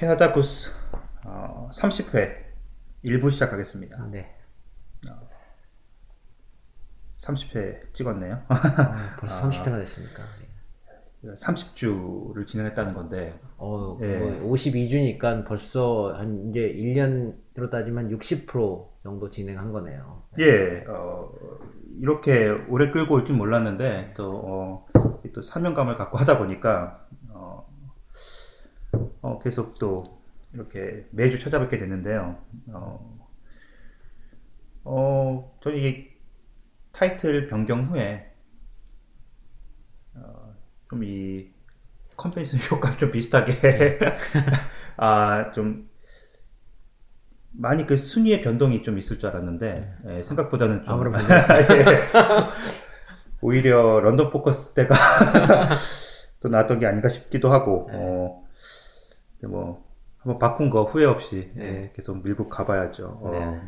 캐나다 구스 어, 30회 1부 시작하겠습니다. 네. 30회 찍었네요. 아, 벌써 아. 30회가 됐습니까? 30주를 진행했다는 건데, 어, 예. 52주니까 벌써 한 이제 1년으로 따지면 60% 정도 진행한 거네요. 예, 어, 이렇게 오래 끌고 올 줄 몰랐는데, 또, 어, 또 사명감을 갖고 하다 보니까, 어, 어, 계속 또 이렇게 매주 찾아뵙게 됐는데요. 어, 어, 저는 이게 타이틀 변경 후에, 어, 좀이 컨벤션 효과 좀 비슷하게, 아, 좀, 많이 그 순위의 변동이 좀 있을 줄 알았는데, 예, 생각보다는 좀. 아무런 예. 오히려 런던 포커스 때가 또 나왔던 게 아닌가 싶기도 하고, 네. 어, 뭐, 한번 바꾼 거 후회 없이 예, 네. 계속 밀고 가봐야죠. 어, 네.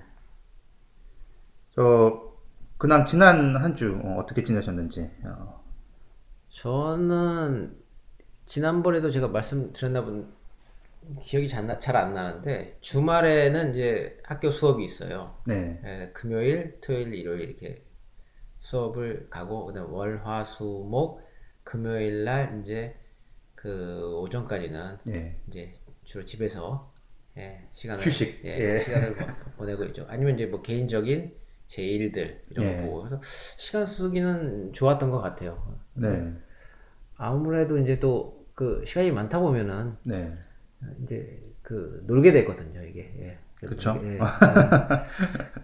저, 그냥 지난 한 주 어, 떻게 지내셨는지. 어, 저는 지난번에도 제가 말씀드렸나 본 기억이 잘 안 나는데 주말에는 이제 학교 수업이 있어요. 네. 예, 금요일, 토요일, 일요일 이렇게 수업을 가고 그다음 월, 화, 수, 목 금요일 날 이제 그 오전까지는 예. 이제 주로 집에서 예, 시간을 휴식. 예, 예. 시간을 보- 보내고 있죠. 아니면 이제 뭐 개인적인 제 일들 이런 예. 거 보고 그래서 시간 쓰기는 좋았던 것 같아요. 네. 아무래도 이제 또 그 시간이 많다 보면은 네. 이제 그 놀게 되거든요 이게. 예. 그쵸. 예.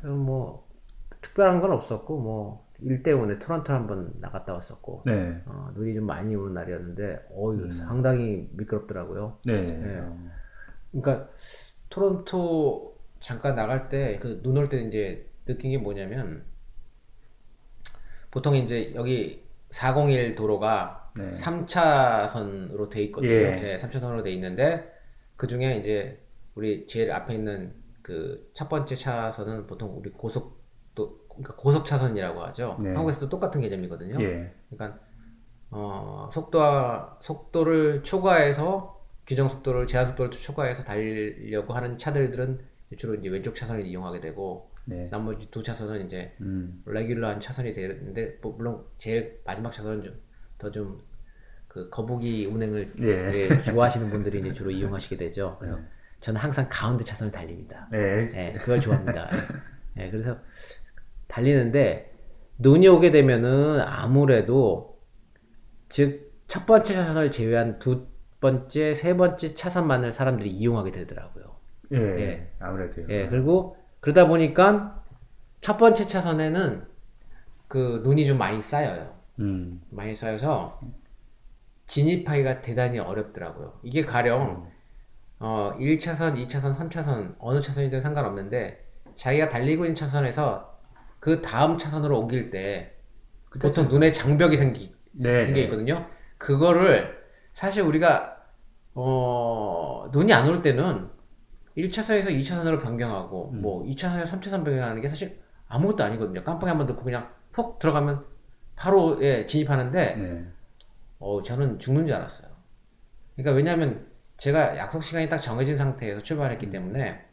예. 뭐 특별한 건 없었고 뭐 일 때문에 토론토 한번 나갔다 왔었고 네. 어, 눈이 좀 많이 오는 날이었는데 어유 음. 상당히 미끄럽더라고요. 네. 예. 어, 그러니까 토론토 잠깐 나갈 때 그 눈 올 때 이제 느낀 게 뭐냐면 보통 이제 여기 401 도로가 네. 3차선으로 돼 있거든요. 예. 네, 3차선으로 돼 있는데 그 중에 이제 우리 제일 앞에 있는 그 첫 번째 차선은 보통 우리 고속도 그러니까 고속 차선이라고 하죠. 네. 한국에서도 똑같은 개념이거든요. 예. 그러니까 어, 속도와 속도를 초과해서 규정 속도를 제한 속도를 초과해서 달리려고 하는 차들들은 주로 이제 왼쪽 차선을 이용하게 되고 네. 나머지 두 차선은 이제 음. 레귤러한 차선이 되는데 뭐 물론 제일 마지막 차선은 좀 더 좀 그 거북이 운행을 예. 예, 좋아하시는 분들이 이제 주로 이용하시게 되죠. 그래서 네. 저는 항상 가운데 차선을 달립니다. 네. 예, 그걸 좋아합니다. 예, 그래서 달리는데 눈이 오게 되면은 아무래도 즉 첫 번째 차선을 제외한 두 번째, 세 번째 차선만을 사람들이 이용하게 되더라고요. 예. 예. 아무래도요. 예, 그리고 그러다 보니까 첫 번째 차선에는 그 눈이 좀 많이 쌓여요. 음. 많이 쌓여서 진입하기가 대단히 어렵더라고요. 이게 가령 어 1차선, 2차선, 3차선 어느 차선이든 상관없는데 자기가 달리고 있는 차선에서 그 다음 차선으로 옮길 때 보통 눈에 장벽이 생기, 네. 생겨 있거든요. 그거를 사실 우리가 어 눈이 안 올 때는 1차선에서 2차선으로 변경하고 음. 뭐 2차선에서 3차선 변경하는 게 사실 아무것도 아니거든요. 깜빡이 한 번 넣고 그냥 폭 들어가면 바로 예, 진입하는데 네. 어, 저는 죽는 줄 알았어요. 그러니까 왜냐하면 제가 약속 시간이 딱 정해진 상태에서 출발했기 때문에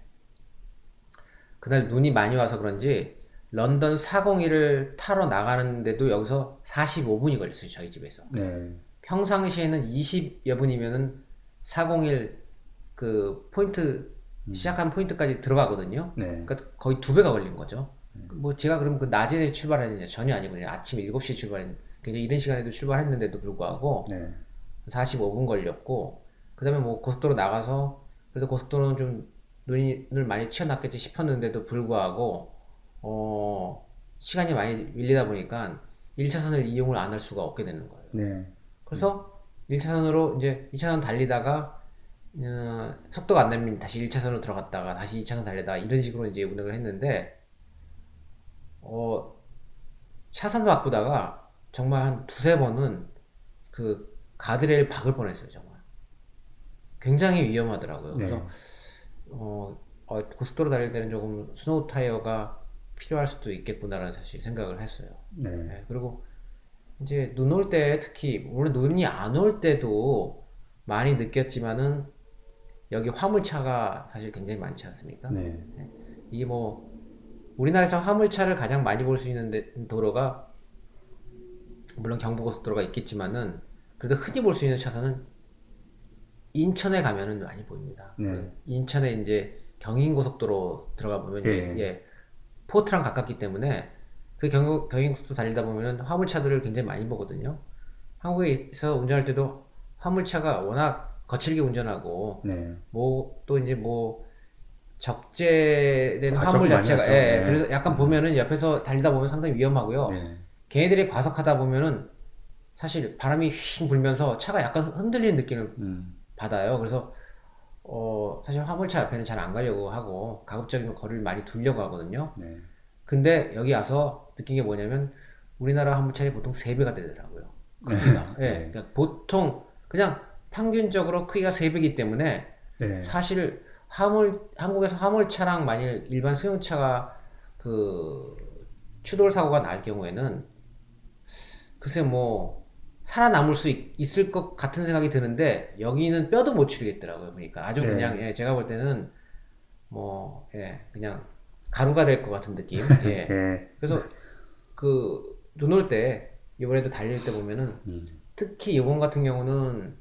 그날 눈이 많이 와서 그런지 런던 401을 타러 나가는데도 여기서 45분이 걸렸어요. 저희 집에서. 네. 평상시에는 20여 분이면은 401 그 포인트 시작한 포인트까지 들어가거든요. 네. 그러니까 거의 두 배가 걸린 거죠. 뭐 제가 그럼 그 낮에 출발했느냐 전혀 아니고 그냥 아침 7시에 출발했 굉장히 이른 시간에도 출발했는데도 불구하고 네. 45분 걸렸고 그다음에 뭐 고속도로 나가서 그래도 고속도로는 좀 눈을 많이 치워놨겠지 싶었는데도 불구하고 어 시간이 많이 밀리다 보니까 1차선을 이용을 안 할 수가 없게 되는 거예요. 네. 그래서 1차선으로 이제 2차선 달리다가 어, 속도가 안 되면 다시 1차선으로 들어갔다가 다시 2차선 달리다가 이런 식으로 이제 운행을 했는데 어 차선도 바꾸다가 정말 한 두세 번은 그 가드레일 박을 뻔했어요 정말 굉장히 위험하더라고요 그래서 네. 어, 어, 고속도로 달릴 때는 조금 스노우 타이어가 필요할 수도 있겠구나라는 사실 생각을 했어요 네. 네, 그리고 이제 눈 올 때 특히 물론 눈이 안 올 때도 많이 느꼈지만은 여기 화물차가 사실 굉장히 많지 않습니까? 네. 이게 뭐 우리나라에서 화물차를 가장 많이 볼 수 있는 데- 도로가 물론 경부고속도로가 있겠지만은 그래도 흔히 볼 수 있는 차선은 인천에 가면은 많이 보입니다. 네. 그 인천에 이제 경인고속도로 들어가 보면 이제 예. 예, 포트랑 가깝기 때문에 그 경, 경인고속도로 달리다 보면은 화물차들을 굉장히 많이 보거든요. 한국에서 운전할 때도 화물차가 워낙 거칠게 운전하고 네. 뭐또 이제 뭐 적재된 화물 자체가 하죠. 예, 네. 그래서 약간 보면은 옆에서 달리다 보면 상당히 위험하고요. 네. 걔네들이 과속하다 보면은 사실 바람이 휘 불면서 차가 약간 흔들리는 느낌을 음. 받아요. 그래서 어 사실 화물차 옆에는 잘 안 가려고 하고 가급적이면 거리를 많이 두려고 하거든요. 네. 근데 여기 와서 느낀 게 뭐냐면 우리나라 화물차의 보통 3배가 되더라고요. 크기가. 예. 네. 그러니까 보통 그냥 평균적으로 크기가 3배이기 때문에 네. 사실 화물 한국에서 화물차랑 만일 일반 승용차가 그 추돌 사고가 날 경우에는 글쎄 뭐 살아남을 수 있, 을 것 같은 생각이 드는데 여기는 뼈도 못 추리겠더라고요 보니까 아주 네. 그냥 예, 제가 볼 때는 뭐 예, 그냥 가루가 될 것 같은 느낌 예. 네. 그래서 그 눈 올 때 이번에도 달릴 때 보면은 음. 특히 이번 같은 경우는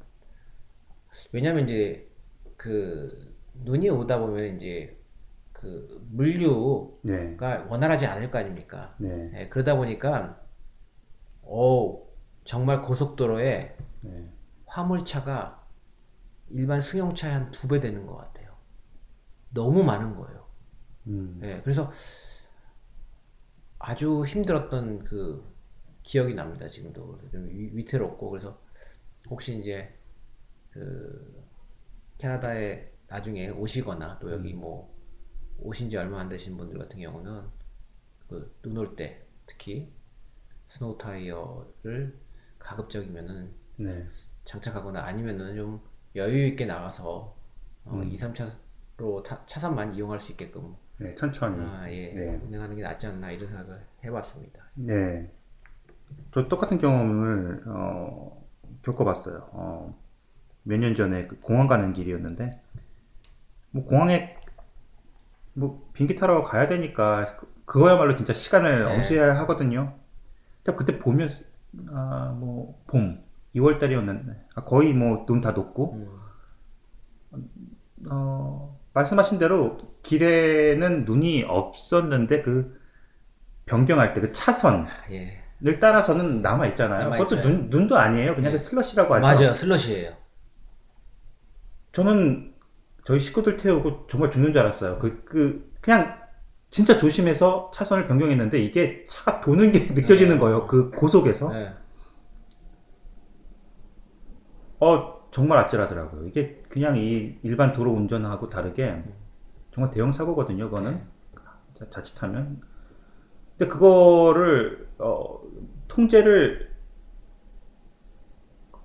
왜냐면 이제 그 눈이 오다 보면 이제 그 물류가 네. 원활하지 않을 거 아닙니까? 네. 예, 그러다 보니까 오 정말 고속도로에 네. 화물차가 일반 승용차의 한 두 배 되는 것 같아요. 너무 많은 거예요. 음. 예, 그래서 아주 힘들었던 그 기억이 납니다. 지금도 좀 위- 위태롭고 그래서 혹시 이제 그 캐나다에 나중에 오시거나 또 여기 뭐 오신 지 얼마 안 되신 분들 같은 경우는 그 눈 올 때 특히 스노우 타이어를 가급적이면은 네. 장착하거나 아니면은 좀 여유 있게 나가서 어, 음. 2, 3차로 차선만 이용할 수 있게끔 네. 천천히. 아, 예. 네. 운행하는 게 낫지 않나 이런 생각을 해봤습니다. 네. 저 똑같은 경험을 어, 겪어봤어요. 어, 몇 년 전에 그 공항 가는 길이었는데, 뭐 공항에 뭐 비행기 타러 가야 되니까 그- 그거야말로 진짜 시간을 네. 엄수해야 하거든요. 그때 보면 아, 뭐 봄, 2월 달이었는데 아, 거의 뭐 눈 다 녹고 음, 어, 말씀하신 대로 길에는 눈이 없었는데 그 변경할 때 그 차선 아, 예. 을 따라서는 남아 있잖아요. 남아 그것도. 눈, 눈도 아니에요. 그냥 네. 그 슬러시라고 하죠. 맞아요. 슬러시예요. 저는 저희 식구들 태우고 정말 죽는 줄 알았어요. 그, 그, 그냥 진짜 조심해서 차선을 변경했는데 이게 차가 도는 게 느껴지는 네. 거예요. 그 고속에서. 네. 어, 정말 아찔하더라고요. 이게 그냥 이 일반 도로 운전하고 다르게 정말 대형 사고거든요. 그거는. 자- 자칫하면. 근데 그거를, 어, 통제를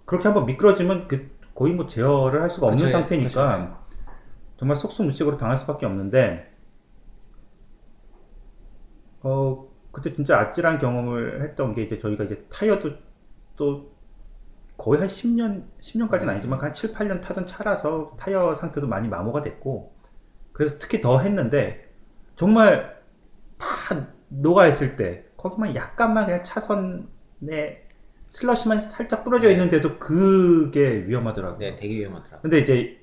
그렇게 한번 미끄러지면 그 거의 뭐 제어를 할 수가 없는 그쵸, 상태니까 그쵸. 정말 속수무책으로 당할 수밖에 없는데 어 그때 진짜 아찔한 경험을 했던 게 이제 저희가 이제 타이어도 또 거의 한 10년 10년까지는 아니지만 한 7, 8년 타던 차라서 타이어 상태도 많이 마모가 됐고 그래서 특히 더 했는데 정말 다 녹아 있을 때 거기만 약간만 그냥 차선에 슬러시만 살짝 뿌려져 네. 있는데도 그게 위험하더라고요. 네, 되게 위험하더라고요. 근데 이제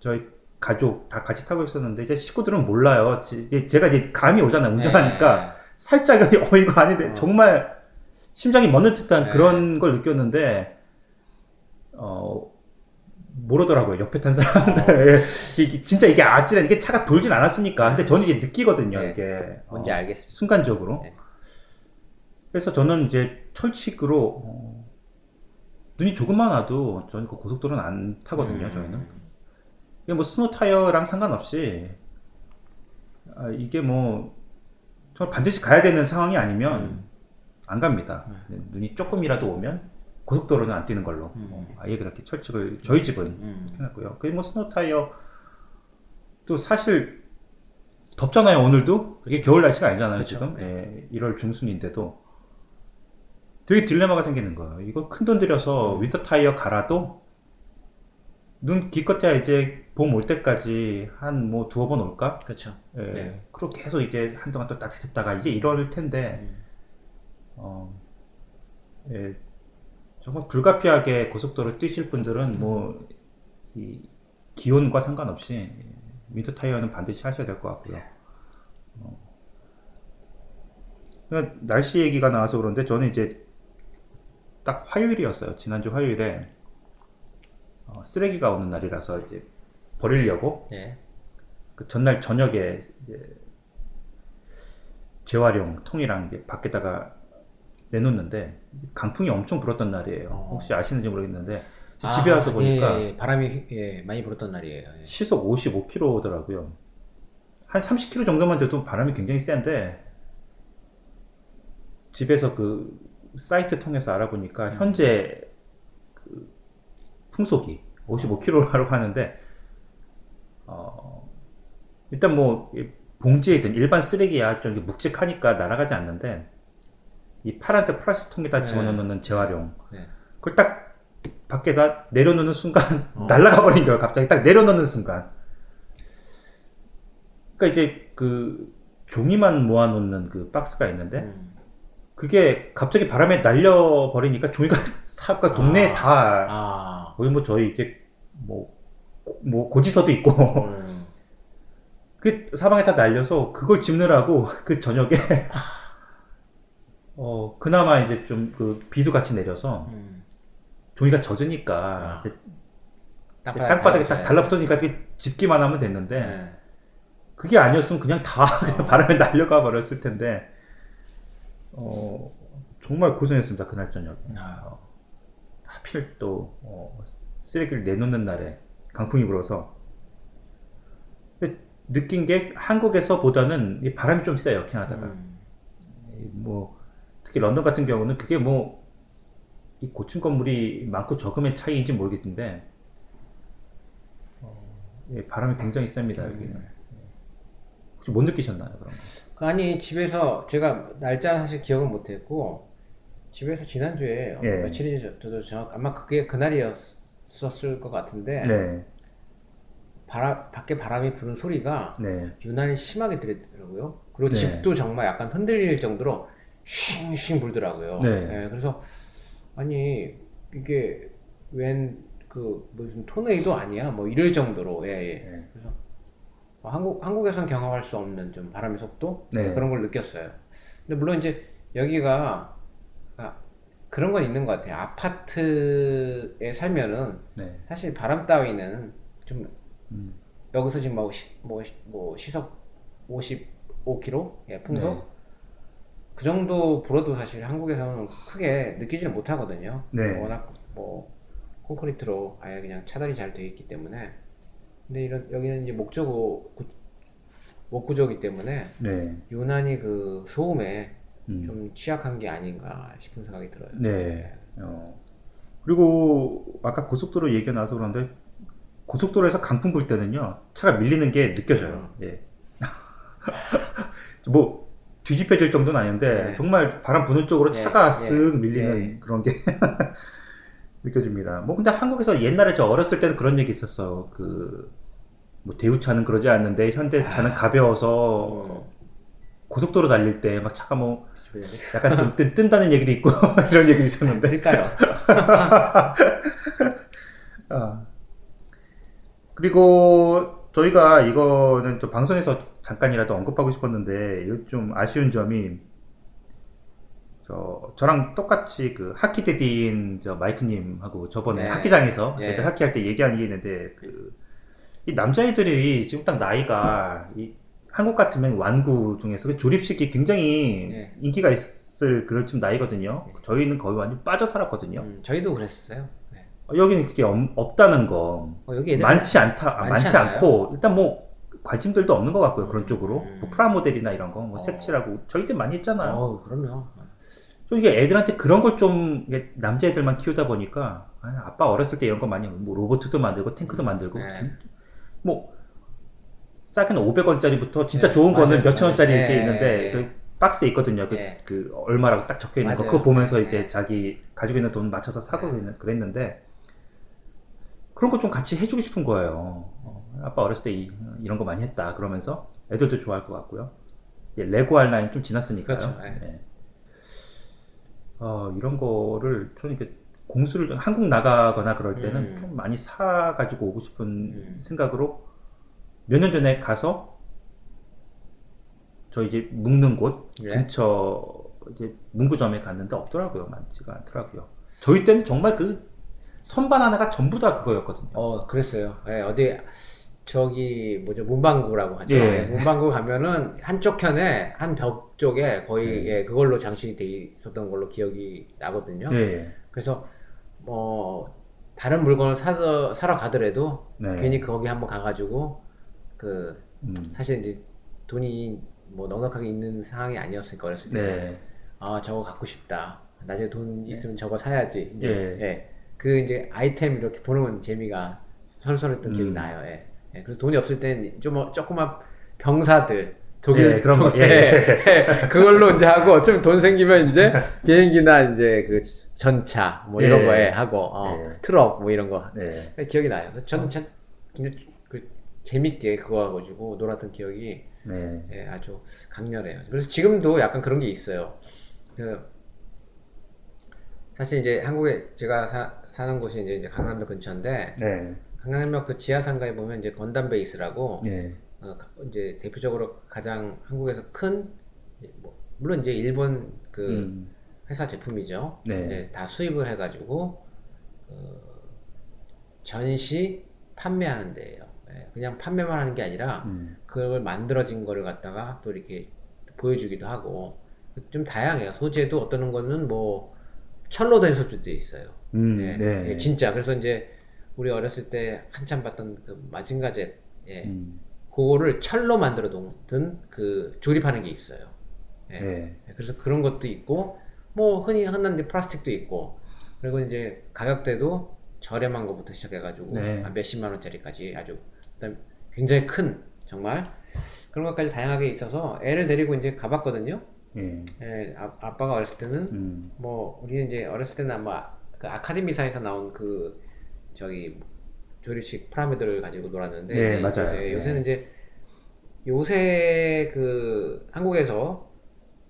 저희 가족 다 같이 타고 있었는데 이제 식구들은 몰라요. 지- 이제 제가 이제 감이 오잖아요. 운전하니까 살짝 어 이거 아닌데 어. 정말 심장이 멎는 듯한 네. 그런 걸 느꼈는데 어 모르더라고요. 옆에 탄 사람들. 어, 이게 진짜 이게 아찔한 이게 차가 돌진 않았으니까. 근데 저는 이제 느끼거든요. 네. 이게 뭔지 어, 알겠습니다. 순간적으로. 네. 그래서 저는 이제 철칙으로 어, 눈이 조금만 와도 저는 그 고속도로는 안 타거든요. 음, 저희는. 이게 뭐 스노 타이어랑 상관없이 아, 이게 뭐 정말 반드시 가야 되는 상황이 아니면 음. 안 갑니다. 눈이 조금이라도 오면 고속도로는 안 뛰는 걸로 음. 어, 아예 그렇게 철칙을 저희 집은 음. 해놨고요. 그게 뭐 스노 타이어 또 사실 덥잖아요. 오늘도 이게 겨울 날씨가 아니잖아요. 그쵸. 지금 예, 1월 중순인데도 되게 딜레마가 생기는 거예요. 이거 큰 돈 들여서 음. winter 타이어 갈아도 눈 기껏해야 이제 봄 올 때까지 한 뭐 두어 번 올까? 그렇죠. 예. 네. 그리고 계속 이제 한동안 또 따뜻했다가 이제 이럴 텐데, 음. 어, 예, 정말 불가피하게 고속도로 뛰실 분들은 뭐, 이 기온과 상관없이 winter 타이어는 반드시 하셔야 될 것 같고요. 어. 그냥 날씨 얘기가 나와서 그런데 저는 이제 딱 화요일이었어요. 지난주 화요일에 어, 쓰레기가 오는 날이라서 이제 버리려고 네. 그 전날 저녁에 이제 재활용 통이랑 이제 밖에다가 내놓는데 강풍이 엄청 불었던 날이에요. 어. 혹시 아시는지 모르겠는데 아, 집에 와서 보니까 예, 예, 바람이 휘- 예, 많이 불었던 날이에요. 예. 시속 55km더라고요. 한 30km 정도만 돼도 바람이 굉장히 센데 집에서 그 사이트 통해서 알아보니까 음. 현재 그 풍속이 55km라고 하는데 어 일단 뭐이 봉지에 든 일반 쓰레기야 좀 묵직하니까 날아가지 않는데 이 파란색 플라스틱 통에다 네. 집어넣는 재활용 네. 그걸 딱 밖에다 내려놓는 순간 어. 날아가 버린 거예요. 갑자기 딱 내려놓는 순간. 그러니까 이제 그 종이만 모아놓는 그 박스가 있는데 음. 그게 갑자기 바람에 날려 버리니까 종이가 사과 동네에 아. 다 아. 거의 뭐 저희 이제 뭐, 고- 뭐 고지서도 있고 음. 그 사방에 다 날려서 그걸 집느라고 그 저녁에 어 그나마 이제 좀 그 비도 같이 내려서 음. 종이가 젖으니까 아. 땅바닥에 딱 달라붙으니까 집기만 하면 됐는데 네. 그게 아니었으면 그냥 다 그냥 바람에 날려가 버렸을 텐데 어 정말 고생했습니다 그날 저녁 아. 어, 하필 또 어, 쓰레기를 내놓는 날에 강풍이 불어서 느낀 게 한국에서 보다는 이 바람이 좀 세요 캐나다가 음. 이뭐 특히 런던 같은 경우는 그게 뭐 이 고층 건물이 많고 적음의 차이인지 모르겠는데 어, 예, 바람이 굉장히 셉니다 여기는 혹시 못 느끼셨나요 그런 거? 그 아니 집에서 제가 날짜는 사실 기억은 못했고 집에서 지난주에 어, 예. 며칠인지 저도 정확 아마 그게 그날이었 을 것 같은데 네, 바람 밖에 바람이 부는 소리가 네, 유난히 심하게 들리더라고요. 그리고 네. 집도 정말 약간 흔들릴 정도로 쉥쉥 불더라고요. 네. 예, 그래서 아니 이게 웬 그 무슨 토네이도 아니야? 뭐 이럴 정도로 예, 예. 네. 그래서 어, 한국 한국에선 경험할 수 없는 좀 바람의 속도 네. 예, 그런 걸 느꼈어요. 근데 물론 이제 여기가 아, 그런 건 있는 것 같아요. 아파트에 살면은 네, 사실 바람 따위는 좀 음, 여기서 지금 뭐, 시, 뭐, 시- 뭐 시속 55km 예, 풍속 네. 그 정도 불어도 사실 한국에서는 크게 느끼지는 못하거든요. 네. 워낙 뭐 콘크리트로 아예 그냥 차단이 잘 되어 있기 때문에 근데 이런 여기는 이제 목조고 구- 목구조이기 때문에 네, 유난히 그 소음에 음, 좀 취약한 게 아닌가 싶은 생각이 들어요. 네. 어. 그리고 아까 고속도로 얘기가 나와서 그런데 고속도로에서 강풍 불 때는요 차가 밀리는 게 느껴져요. 예. 뭐 뒤집혀질 정도는 아닌데 네. 정말 바람 부는 쪽으로 네, 차가 네, 쓱 밀리는 네. 그런 게 느껴집니다. 뭐 근데 한국에서 옛날에 저 어렸을 때는 그런 얘기 있었어. 그 뭐 대우차는 그러지 않는데 현대차는 아. 가벼워서 음, 고속도로 달릴 때 막 차가 뭐. 약간 좀 뜬, 뜬다는 얘기도 있고 이런 얘기도 있었는데 될까요? 아. 그리고 저희가 이거는 또 방송에서 잠깐이라도 언급하고 싶었는데 좀 아쉬운 점이 저 저랑 똑같이 그 하키 데디인 저 마이크님하고 저번에 네. 하키장에서 네. 애들 하키할 때 얘기한 게 있는데 그 이 남자애들이 지금 딱 나이가 이 한국 같으면 완구 중에서 그 조립식이 굉장히 네. 인기가 있을 그럴 쯤 나이거든요. 저희는 거의 완전 빠져 살았거든요. 음, 저희도 그랬어요. 네. 어, 여기는 그게 없, 없다는 거 어, 여기 많지 않다 아, 많지 많지? 않고 일단 뭐 관심들도 없는 것 같고요 그런 음, 쪽으로 음. 뭐 프라모델이나 이런 거뭐 어. 색칠하고 저희 때 많이 했잖아요 어, 그럼요. 좀 이게 애들한테 그런 걸 좀 남자애들만 키우다 보니까 아, 아빠 어렸을 때 이런 거 많이 뭐 로봇도 만들고 탱크도 만들고 네. 뭐 싸게는 500원짜리부터 진짜 네, 좋은 거는 몇천 원짜리. 이렇게 예, 있는데 예. 그 박스에 있거든요 그, 예. 그 얼마라고 딱 적혀 있는 거 맞아요. 그거 보면서 네, 이제 네. 자기 가지고 있는 돈 맞춰서 사고 네. 그랬는- 그랬는데 그런 거 좀 같이 해주고 싶은 거예요. 어, 아빠 어렸을 때 이, 런거 많이 했다. 그러면서 애들도 좋아할 것 같고요. 레고 할 나이는 좀 지났으니까요. 그렇죠. 네. 네. 어, 이런 거를 저는 이렇게 공수를 한국 나가거나 그럴 때는 음. 좀 많이 사 가지고 오고 싶은 음. 생각으로 몇 년 전에 가서 저 이제 묵는 곳 예. 근처 이제 문구점에 갔는데 없더라고요. 많지가 않더라고요. 저희 때는 정말 그 선반 하나가 전부 다 그거였거든요. 어, 그랬어요. 예, 어디, 저기, 뭐죠, 문방구라고 하죠. 예. 예, 문방구 가면은 한쪽 편에, 한 벽 쪽에 거의, 네. 예, 그걸로 장식이 돼 있었던 걸로 기억이 나거든요. 예. 그래서, 뭐, 다른 물건을 사, 사러 가더라도, 네. 괜히 거기 한번 가가지고, 그, 음. 사실 이제 돈이 뭐 넉넉하게 있는 상황이 아니었으니까, 어렸을 때. 네. 아, 저거 갖고 싶다. 나중에 돈 있으면 저거 사야지. 이제, 예. 예. 그 이제 아이템 이렇게 보는 재미가 설설했던 기억이 음. 나요. 예. 예. 그래서 돈이 없을 땐 좀 조그만 병사들 독일 예, 그런 거, 독일- 예. 예. 그걸로 이제 하고 좀돈 생기면 이제 비행기나 이제 그 전차 뭐 이런 예. 거에 하고 어, 예. 트럭 뭐 이런 거 네. 기억이 나요. 참 굉장히 그 재밌게 그거 가지고 놀았던 기억이 네. 예, 아주 강렬해요. 그래서 지금도 약간 그런 게 있어요. 그 사실 이제 한국에 제가 사, 사는 곳이 이제, 이제 강남역 근처인데 네. 강남역 그 지하 상가에 보면 이제 건담 베이스라고 네. 어, 가- 이제 대표적으로 가장 한국에서 큰 뭐, 물론 이제 일본 그 음. 회사 제품이죠. 네. 다 수입을 해가지고 어, 전시 판매하는 데예요. 예, 그냥 판매만 하는 게 아니라 음. 그걸 만들어진 거를 갖다가 또 이렇게 보여주기도 하고 좀 다양해요. 소재도 어떤 거는 뭐 철로 된 소재도 있어요. 음. 예, 네. 예, 진짜 그래서 이제 우리 어렸을 때 한참 봤던 그 마징가젯 예, 음. 그거를 철로 만들어 놓은 그 조립하는 게 있어요. 예. 네. 예, 그래서 그런 것도 있고 뭐 흔히 흔한 플라스틱도 있고 그리고 이제 가격대도 저렴한 것부터 시작해가지고 네. 한 몇십만 원짜리까지 아주 그다음 굉장히 큰 정말 그런 것까지 다양하게 있어서 애를 데리고 이제 가봤거든요. 예. 예, 아, 아빠가 어렸을 때는 음. 뭐 우리는 이제 어렸을 때는 아마 그 아카데미사에서 나온 그 저기 조립식 프라모델을 가지고 놀았는데 네, 이제 맞아요. 요새, 네. 요새는 이제 요새 그 한국에서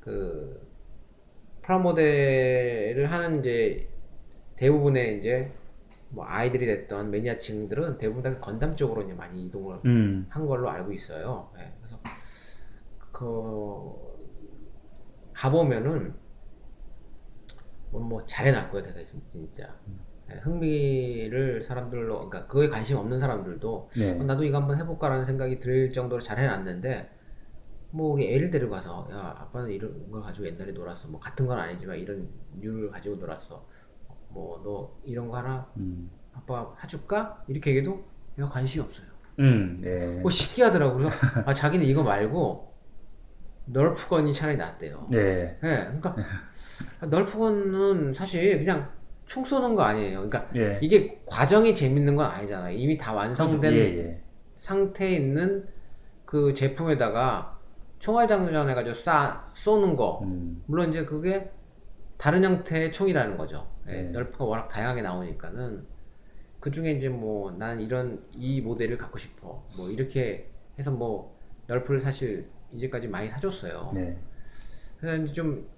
그 프라모델을 하는 이제 대부분의 이제 뭐 아이들이 됐던 매니아층들은 대부분 다 건담 쪽으로 이제 많이 이동을 음. 한 걸로 알고 있어요. 예, 그래서 그 가보면은 뭐, 뭐 잘해놨고요, 대단 진짜. 예, 흥미를 사람들로, 그러니까 그거에 관심 없는 사람들도 네. 어, 나도 이거 한번 해볼까라는 생각이 들 정도로 잘 해놨는데 뭐 우리 애를 데리고 가서 야 아빠는 이런 걸 가지고 옛날에 놀았어. 뭐 같은 건 아니지만 이런 류를 가지고 놀았어. 뭐 너 이런 거 하나 음. 아빠 사줄까? 이렇게 얘기해도 얘가 관심이 없어요. 음. 네. 뭐 신기하더라고. 그래서 아 자기는 이거 말고 널프건이 차라리 낫대요. 네. 예, 그러니까 널프건은 사실 그냥 총 쏘는 거 아니에요. 그러니까 예. 이게 과정이 재밌는 건 아니잖아요. 이미 다 완성된 예, 예. 상태에 있는 그 제품에다가 총알 장전 해가지고 쏴 쏘는 거. 음. 물론 이제 그게 다른 형태의 총이라는 거죠. 예, 네. 널프가 워낙 다양하게 나오니까는 그 중에 이제 뭐 난 이런 이 모델을 갖고 싶어. 뭐 이렇게 해서 뭐 Nerf를 사실 이제까지 많이 사줬어요. 네. 그래서 이제 좀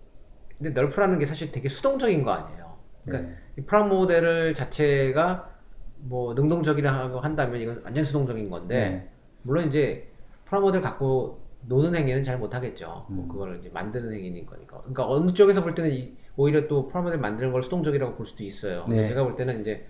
근데 Nerf라는 게 사실 되게 수동적인 거 아니에요. 그러니까 네. 이 프라 모델을 자체가 뭐 능동적이라고 한다면 이건 완전 수동적인 건데 네. 물론 이제 프라 모델 갖고 노는 행위는 잘 못하겠죠. 뭐 음. 그걸 이제 만드는 행위인 거니까. 그러니까 어느 쪽에서 볼 때는 이- 오히려 또 프라모델 만드는 걸 수동적이라고 볼 수도 있어요. 네. 제가 볼 때는 이제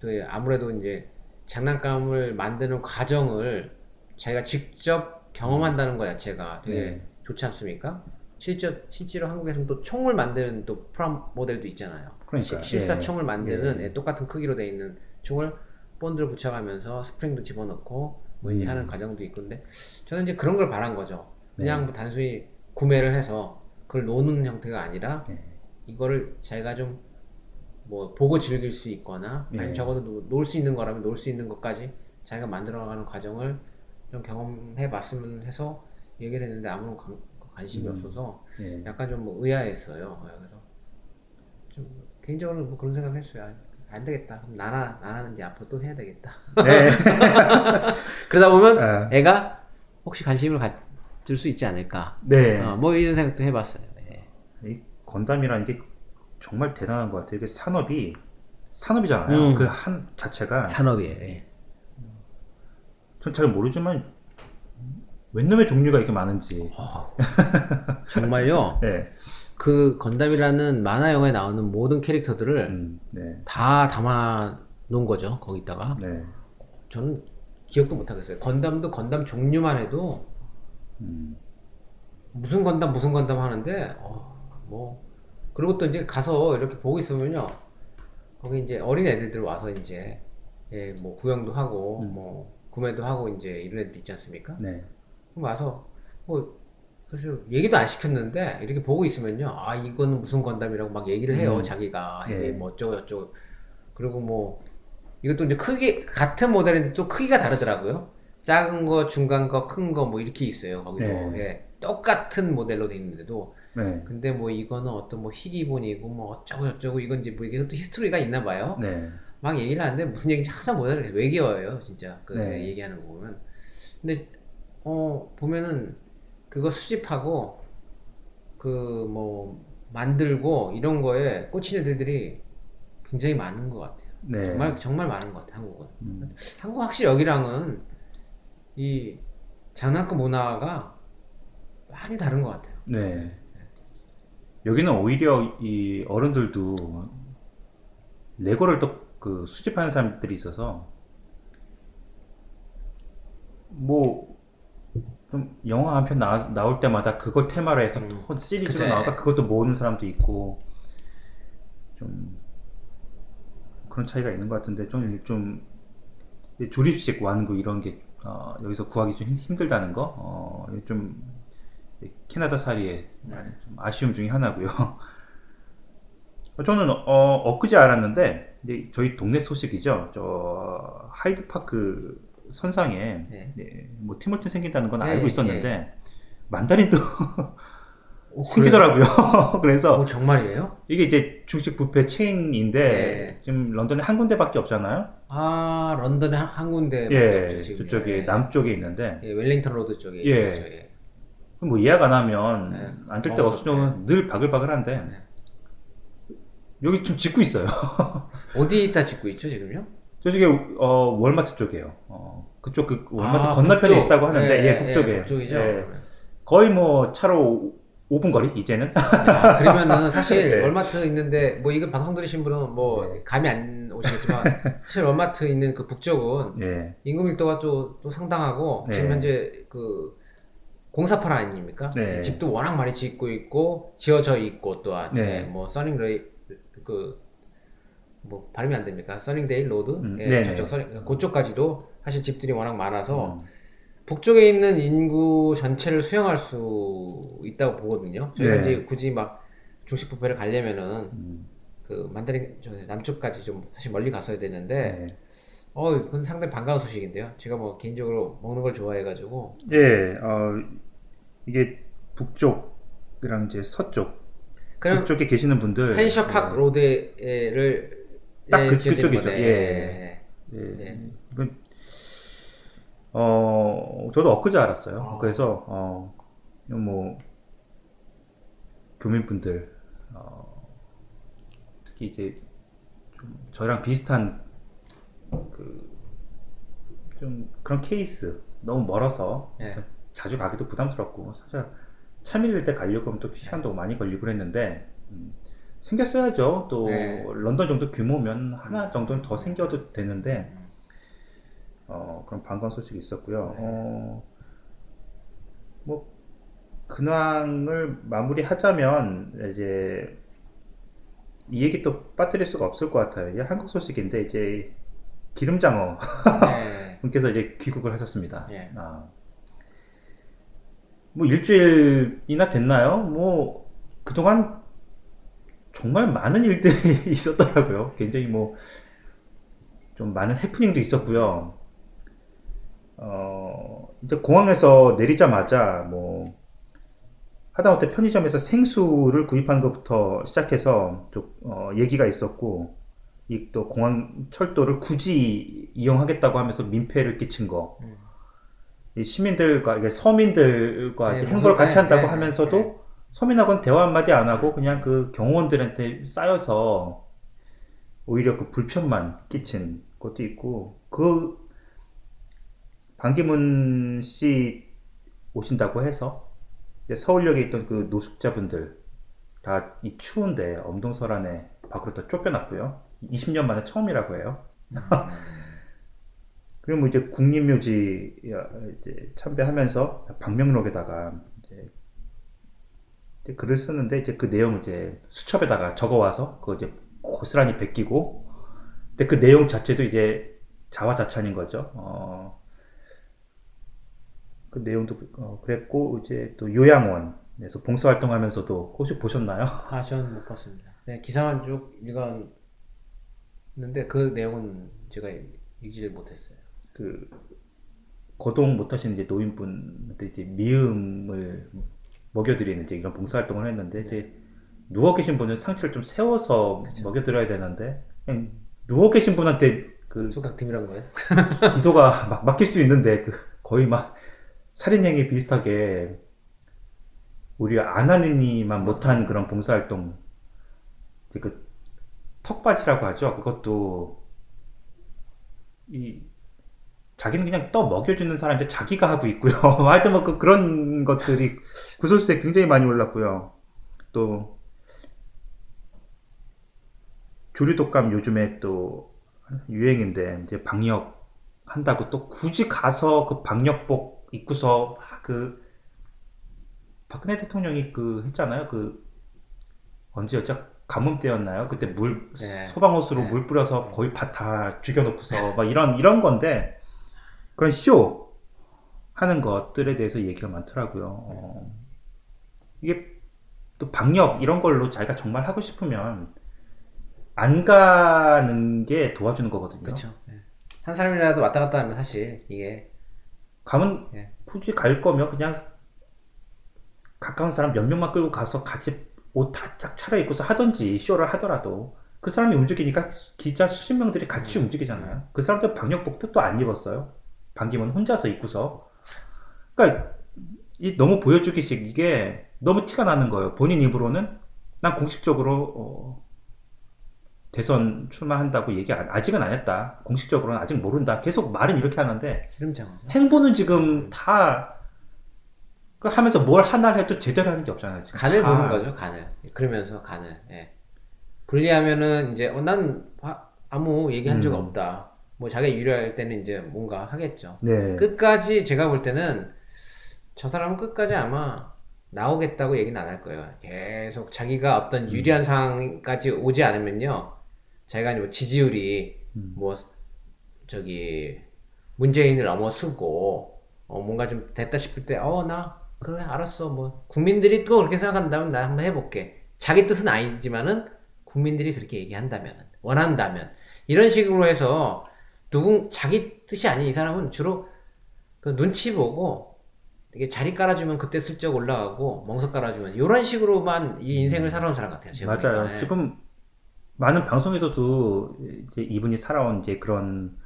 그 아무래도 이제 장난감을 만드는 과정을 자기가 직접 경험한다는 것 자체가 되게 네. 좋지 않습니까? 실제 실제로 한국에서는 또 총을 만드는 또 프라모델도 있잖아요. 그러니까, 시- 실사 예. 총을 만드는 예. 예, 똑같은 크기로 돼 있는 총을 본드를 붙여가면서 스프링도 집어넣고 뭐 음. 하는 과정도 있고 근데 저는 이제 그런 걸 바란 거죠. 그냥 네. 뭐 단순히 구매를 해서 그걸 노는 형태가 아니라 예. 이거를 자기가 좀 뭐 보고 즐길 수 있거나 아니면 예. 적어도 놀 수 있는 거라면 놀 수 있는 것까지 자기가 만들어가는 과정을 좀 경험해 봤으면 해서 얘기를 했는데 아무런 관, 관심이 음. 없어서 예. 약간 좀 뭐 의아했어요. 예, 그래서 좀 개인적으로 뭐 그런 생각했어요. 안 되겠다. 그럼 나나 나는 이제 앞으로 또 해야 되겠다. 네. 그러다 보면 아. 애가 혹시 관심을 가 질수 있지 않을까. 네. 어, 뭐 이런 생각도 해봤어요. 네. 이 건담이라는 게 정말 대단한 것 같아요. 이게 산업이 산업이잖아요. 음. 그한 자체가 산업이에요. 예. 전잘 모르지만 웬 놈의 종류가 이렇게 많은지. 어, 정말요. 네. 그 건담이라는 만화 영화에 나오는 모든 캐릭터들을 음, 네. 다 담아 놓은 거죠. 거기다가 네. 저는 기억도 못 하겠어요. 건담도 건담 종류만 해도 음, 무슨 건담 무슨 건담 하는데 어, 뭐 그리고 또 이제 가서 이렇게 보고 있으면요 거기 이제 어린 애들들 와서 이제 예, 뭐 구경도 하고 음. 뭐 구매도 하고 이제 이런 애들 있지 않습니까? 네. 그럼 와서 뭐 그래서 얘기도 안 시켰는데 이렇게 보고 있으면요 아 이거는 무슨 건담이라고 막 얘기를 해요 음. 자기가 예. 이게 뭐 어쩌고 저쩌고 그리고 뭐 이것도 이제 크기 같은 모델인데 또 크기가 다르더라고요 작은 거 중간 거 큰 거 뭐 이렇게 있어요 거기도 네. 예. 똑같은 모델로 돼 있는데도 네. 근데 뭐 이거는 어떤 뭐 희귀본이고 뭐 어쩌고 저쩌고 이건 이제 뭐 이게 또 히스토리가 있나 봐요 네. 막 얘기를 하는데 무슨 얘기인지 못 알아요. 외계어예요, 진짜. 그 네. 얘기하는 거 보면. 근데 어 보면은 그거 수집하고 그 뭐 만들고 이런 거에 꽂힌 애들이 굉장히 많은 것 같아요. 네. 정말 정말 많은 것 같아요, 한국은. 음, 한국 확실히 여기랑은 이 장난감 문화가 많이 다른 것 같아요. 네. 여기는 오히려 이 어른들도 레고를 또 그 수집하는 사람들이 있어서 뭐좀 영화 한 편 나올 때마다 그걸 테마로 해서 음. 또 시리즈로 그래. 나오니까 그것도 모으는 사람도 있고 좀 그런 차이가 있는 것 같은데 좀, 좀 조립식 완구 이런 게 어, 여기서 구하기 좀 힘- 힘들다는 거 어, 좀 캐나다 살이의 좀 아쉬움 중에 하나고요. 저는 어, 엊그제 알았는데 이제 저희 동네 소식이죠. 저 하이드 파크 선상에 네. 네, 뭐 팀홀튼 생긴다는 건 네, 알고 있었는데 만다린도 오, 생기더라고요. 그래요? 그래서 어, 정말이에요? 이게 이제 중식 뷔페 체인인데 네. 지금 런던에 한 군데밖에 없잖아요. 아 런던에 한, 한 군데 예. 저쪽에 예. 남쪽에 있는데 예, 웰링턴 로드 쪽에 예. 있죠, 예. 뭐 예약 안 하면 네. 앉을 데가. 없으면 늘 바글바글한데 네. 여기 좀 짓고 있어요. 어디다 짓고 있죠 지금요? 저쪽에 어, 월마트 쪽이에요. 어, 그쪽 그 월마트 아, 건너편에 북쪽. 있다고 하는데 예, 예, 북쪽에 북쪽이죠. 예. 거의 뭐 차로 5분 거리 이제는 야, 그러면은 사실 네. 월마트 있는데 뭐 이거 방송 들으신 분은 뭐 네. 감이 안 오시겠지만 사실 월마트 있는 그 북쪽은 예, 인구 밀도가 또, 또 상당하고 네. 지금 현재 그 공사팔 아닙니까? 네. 집도 워낙 많이 짓고 있고 지어져 있고 또한 네. 예, 뭐 써닝레이 그뭐 발음이 안 됩니까? 써닝데일 로드 음, 예, 네네. 저쪽 써닝 그쪽까지도 사실 집들이 워낙 많아서 음, 북쪽에 있는 인구 전체를 수용할 수 있다고 보거든요. 저희가 네. 이제 굳이 막 중식 뷔페를 가려면은 음, 그 만다린 저 남쪽까지 좀 사실 멀리 갔어야 되는데 네. 어 그건 상당히 반가운 소식인데요. 제가 뭐 개인적으로 먹는 걸 좋아해가지고 예, 어, 이게 북쪽이랑 이제 서쪽 그럼 그쪽에 계시는 분들 펜셔팍 예, 로드를 딱 그- 지어지는 그쪽이죠. 거네. 예. 예, 네. 어 저도 엊그제 알았어요. 아. 그래서 어 뭐 교민분들 어, 특히 이제 좀 저랑 비슷한 그 좀 그런 케이스 너무 멀어서 예. 자주 가기도 부담스럽고 사실 참일일 때 가려고 하면 또 시간도 많이 걸리고 그랬는데 음, 생겼어야죠. 또 네. 런던 정도 규모면 하나 정도는 더 생겨도 되는데 어, 그런 반가운 소식이 있었고요. 네. 어, 뭐 근황을 마무리하자면 이제 이 얘기 또 빠뜨릴 수가 없을 것 같아요. 이게 한국 소식인데 이제 기름장어 네. 분께서 이제 귀국을 하셨습니다. 예. 아. 뭐 일주일이나 됐나요? 뭐 그동안 정말 많은 일들이 있었더라고요. 굉장히 뭐 좀 많은 해프닝도 있었고요. 어, 이제 공항에서 내리자마자 뭐 하다못해 편의점에서 생수를 구입하는 것부터 시작해서 좀 어, 얘기가 있었고 이 또 공항 철도를 굳이 이용하겠다고 하면서 민폐를 끼친 거. 음. 이 시민들과 이게 서민들과 네, 행보를 같이 네, 한다고 네, 하면서도 네. 서민하고는 대화 한마디 안 하고 그냥 그 경호원들한테 쌓여서 오히려 그 불편만 끼친 것도 있고 그 반기문 씨 오신다고 해서 서울역에 있던 그 노숙자분들 다 이 추운데 엄동설 안에 밖으로 다 쫓겨났고요. 20년 만에 처음이라고 해요. 그리고 뭐 이제 국립묘지 이제 참배하면서 방명록에다가 이제, 이제 글을 쓰는데 이제 그 내용을 이제 수첩에다가 적어와서 그 이제 고스란히 베끼고 근데 그 내용 자체도 이제 자화자찬인 거죠. 어, 그 내용도 어, 그랬고 이제 또 요양원에서 봉사활동하면서도 혹시 보셨나요? 아, 저는 못 봤습니다. 네, 기사만 쭉 읽었는데 그 내용은 제가 읽지를 못했어요. 그 거동 못하시는 이제 노인분한테 이제 미음을 먹여드리는 이제 이런 봉사활동을 했는데 이제 누워 계신 분은 상체를 좀 세워서 먹여드려야 되는데 그냥 누워 계신 분한테 그 드밀한 거예요? 기도가 막 막힐 수 있는데 그 거의 막 살인행위 비슷하게 우리 이만 못한 그런 봉사활동 그 턱받이라고 하죠. 그것도 이 자기는 그냥 떠 먹여주는 사람인데 자기가 하고 있고요. 하여튼 뭐 그, 그런 것들이 구설수에 굉장히 많이 올랐고요. 또 조류독감 요즘에 또 유행인데 이제 방역 한다고 또 굳이 가서 그 방역복 입고서 막그 박근혜 대통령이 그 했잖아요. 그 언제였죠? 가뭄 때였나요? 그때 물 네. 소방호수로 네. 물 뿌려서 거의 밭 다 죽여놓고서 막 이런 이런 건데 그런 쇼 하는 것들에 대해서 얘기가 많더라고요. 어, 이게 또 방역 이런 걸로 자기가 정말 하고 싶으면 안 가는 게 도와주는 거거든요. 그렇죠. 네. 한 사람이라도 왔다 갔다 하면 사실 이게 가면 예. 굳이 갈 거면 그냥 가까운 사람 몇 명만 끌고 가서 같이 옷 다 쫙 차려입고서 하든지 쇼를 하더라도 그 사람이 움직이니까 기자 수십 명들이 같이 움직이잖아요. 그 사람들 방역복도 또 안 입었어요. 반기문 혼자서 입고서. 그러니까 이 너무 보여주기식 이게 너무 티가 나는 거예요. 본인 입으로는 난 공식적으로 어, 대선 출마한다고 얘기 안- 아직은 안 했다. 공식적으로는 아직 모른다. 계속 말은 이렇게 하는데 기름장어죠. 행보는 지금 다, 그 하면서 뭘 하나를 해도 제대로 하는 게 없잖아요. 지금. 간을 다. 보는 거죠, 간을. 그러면서 간을. 예. 불리하면은 이제 어, 난 아- 아무 얘기한 적 음. 없다. 뭐 자기가 유리할 때는 이제 뭔가 하겠죠. 네. 끝까지 제가 볼 때는 저 사람은 끝까지 아마 나오겠다고 얘기는 안 할 거예요. 계속 자기가 음. 어떤 유리한 상황까지 오지 않으면요. 자기가 뭐 지지율이 음. 뭐 저기 문재인을 넘어서고 어, 뭔가 좀 됐다 싶을 때 어 나 그래 알았어 뭐 국민들이 또 그렇게 생각한다면 나 한번 해볼게 자기 뜻은 아니지만은 국민들이 그렇게 얘기한다면 원한다면 이런 식으로 해서 누군 자기 뜻이 아닌 이 사람은 주로 그 눈치 보고 이게 자리 깔아주면 그때 슬쩍 올라가고 멍석 깔아주면 이런 식으로만 이 인생을 살아온 사람 같아요. 맞아요. 예. 지금 많은 방송에서도 이제 이분이 살아온 이제 그런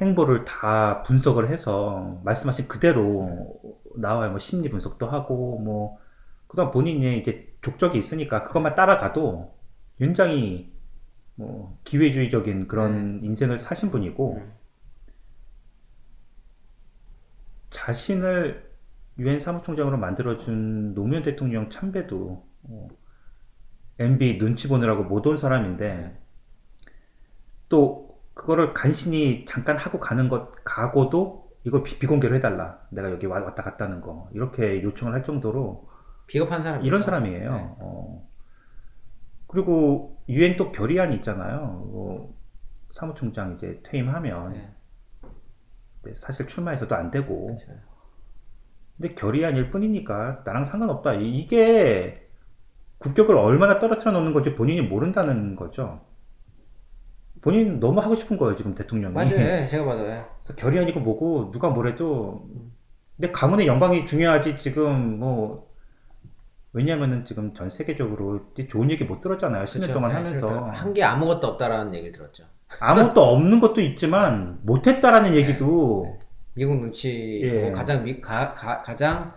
행보를 다 분석을 해서 말씀하신 그대로 나와요. 뭐 심리 분석도 하고 뭐 그다음 본인이 이제 족적이 있으니까 그것만 따라가도 굉장히 뭐 기회주의적인 그런 인생을 사신 분이고 음. 자신을 유엔 사무총장으로 만들어준 노무현 대통령 참배도 어, MB 눈치 보느라고 못 온 사람인데 네. 또 그거를 간신히 잠깐 하고 가는 것 가고도 이거 비, 비공개로 해달라 내가 여기 와- 왔다 갔다는 거 이렇게 요청을 할 정도로 비겁한 사람 이런 사람이에요. 네. 어. 그리고 유엔 또 결의안이 있잖아요. 뭐 사무총장 이제 퇴임하면 네. 사실 출마해서도 안 되고 그렇죠. 근데 결의안일 뿐이니까 나랑 상관없다. 이- 이게 국격을 얼마나 떨어뜨려 놓는 건지 본인이 모른다는 거죠. 본인 너무 하고 싶은 거예요, 지금 대통령이. 맞아요. 예, 제가 봐도 예. 그래서 결의안이고 뭐고 누가 뭐래도 근데 가문의 영광이 중요하지 지금 뭐 왜냐하면은 지금 전 세계적으로 좋은 얘기 못 들었잖아요. 10년 그렇죠. 동안 네, 하면서. 그러니까 한게 아무것도 없다라는 얘기를 들었죠. 아무것도 없는 것도 있지만 못했다라는 얘기도 미국 눈치 예. 뭐 가장 미, 가, 가, 가장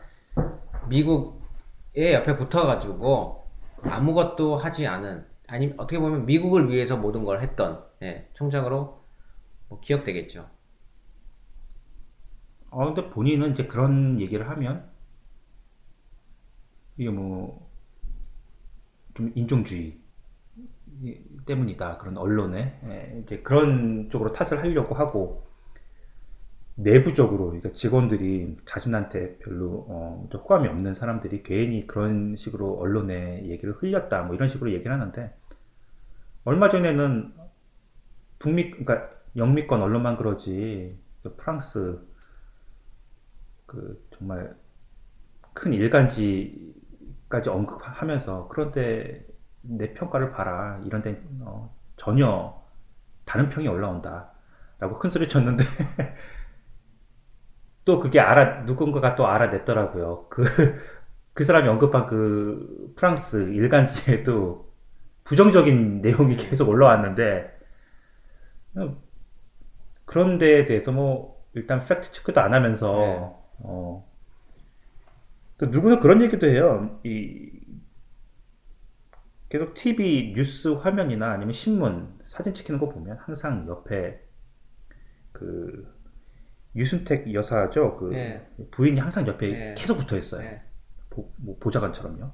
미국의 옆에 붙어가지고 아무것도 하지 않은 아니 어떻게 보면 미국을 위해서 모든 걸 했던 예, 총장으로 뭐 기억되겠죠. 어, 근데 본인은 이제 그런 얘기를 하면, 이게 뭐, 좀 인종주의 때문이다. 그런 언론에. 예, 이제 그런 쪽으로 탓을 하려고 하고, 내부적으로, 그러니까 직원들이 자신한테 별로, 어, 좀 호감이 없는 사람들이 괜히 그런 식으로 언론에 얘기를 흘렸다. 뭐 이런 식으로 얘기를 하는데, 얼마 전에는 북미, 그러니까 영미권 언론만 그러지, 그 프랑스, 그 정말 큰 일간지까지 언급하면서 그런데 내 평가를 봐라 이런데 어, 전혀 다른 평이 올라온다 라고 큰 소리 쳤는데 또 그게 알아 누군가가 또 알아냈더라고요 그, 그 사람이 언급한 그 프랑스 일간지에도 부정적인 내용이 계속 올라왔는데 어, 그런 데에 대해서 뭐 일단 팩트 체크도 안 하면서 네. 어. 또 누구나 그런 얘기도 해요. 이 계속 TV 뉴스 화면이나 아니면 신문 사진 찍히는 거 보면 항상 옆에 그 유순택 여사죠. 그 네. 부인이 항상 옆에 네. 계속 붙어 있어요. 예. 보, 뭐 보좌관처럼요.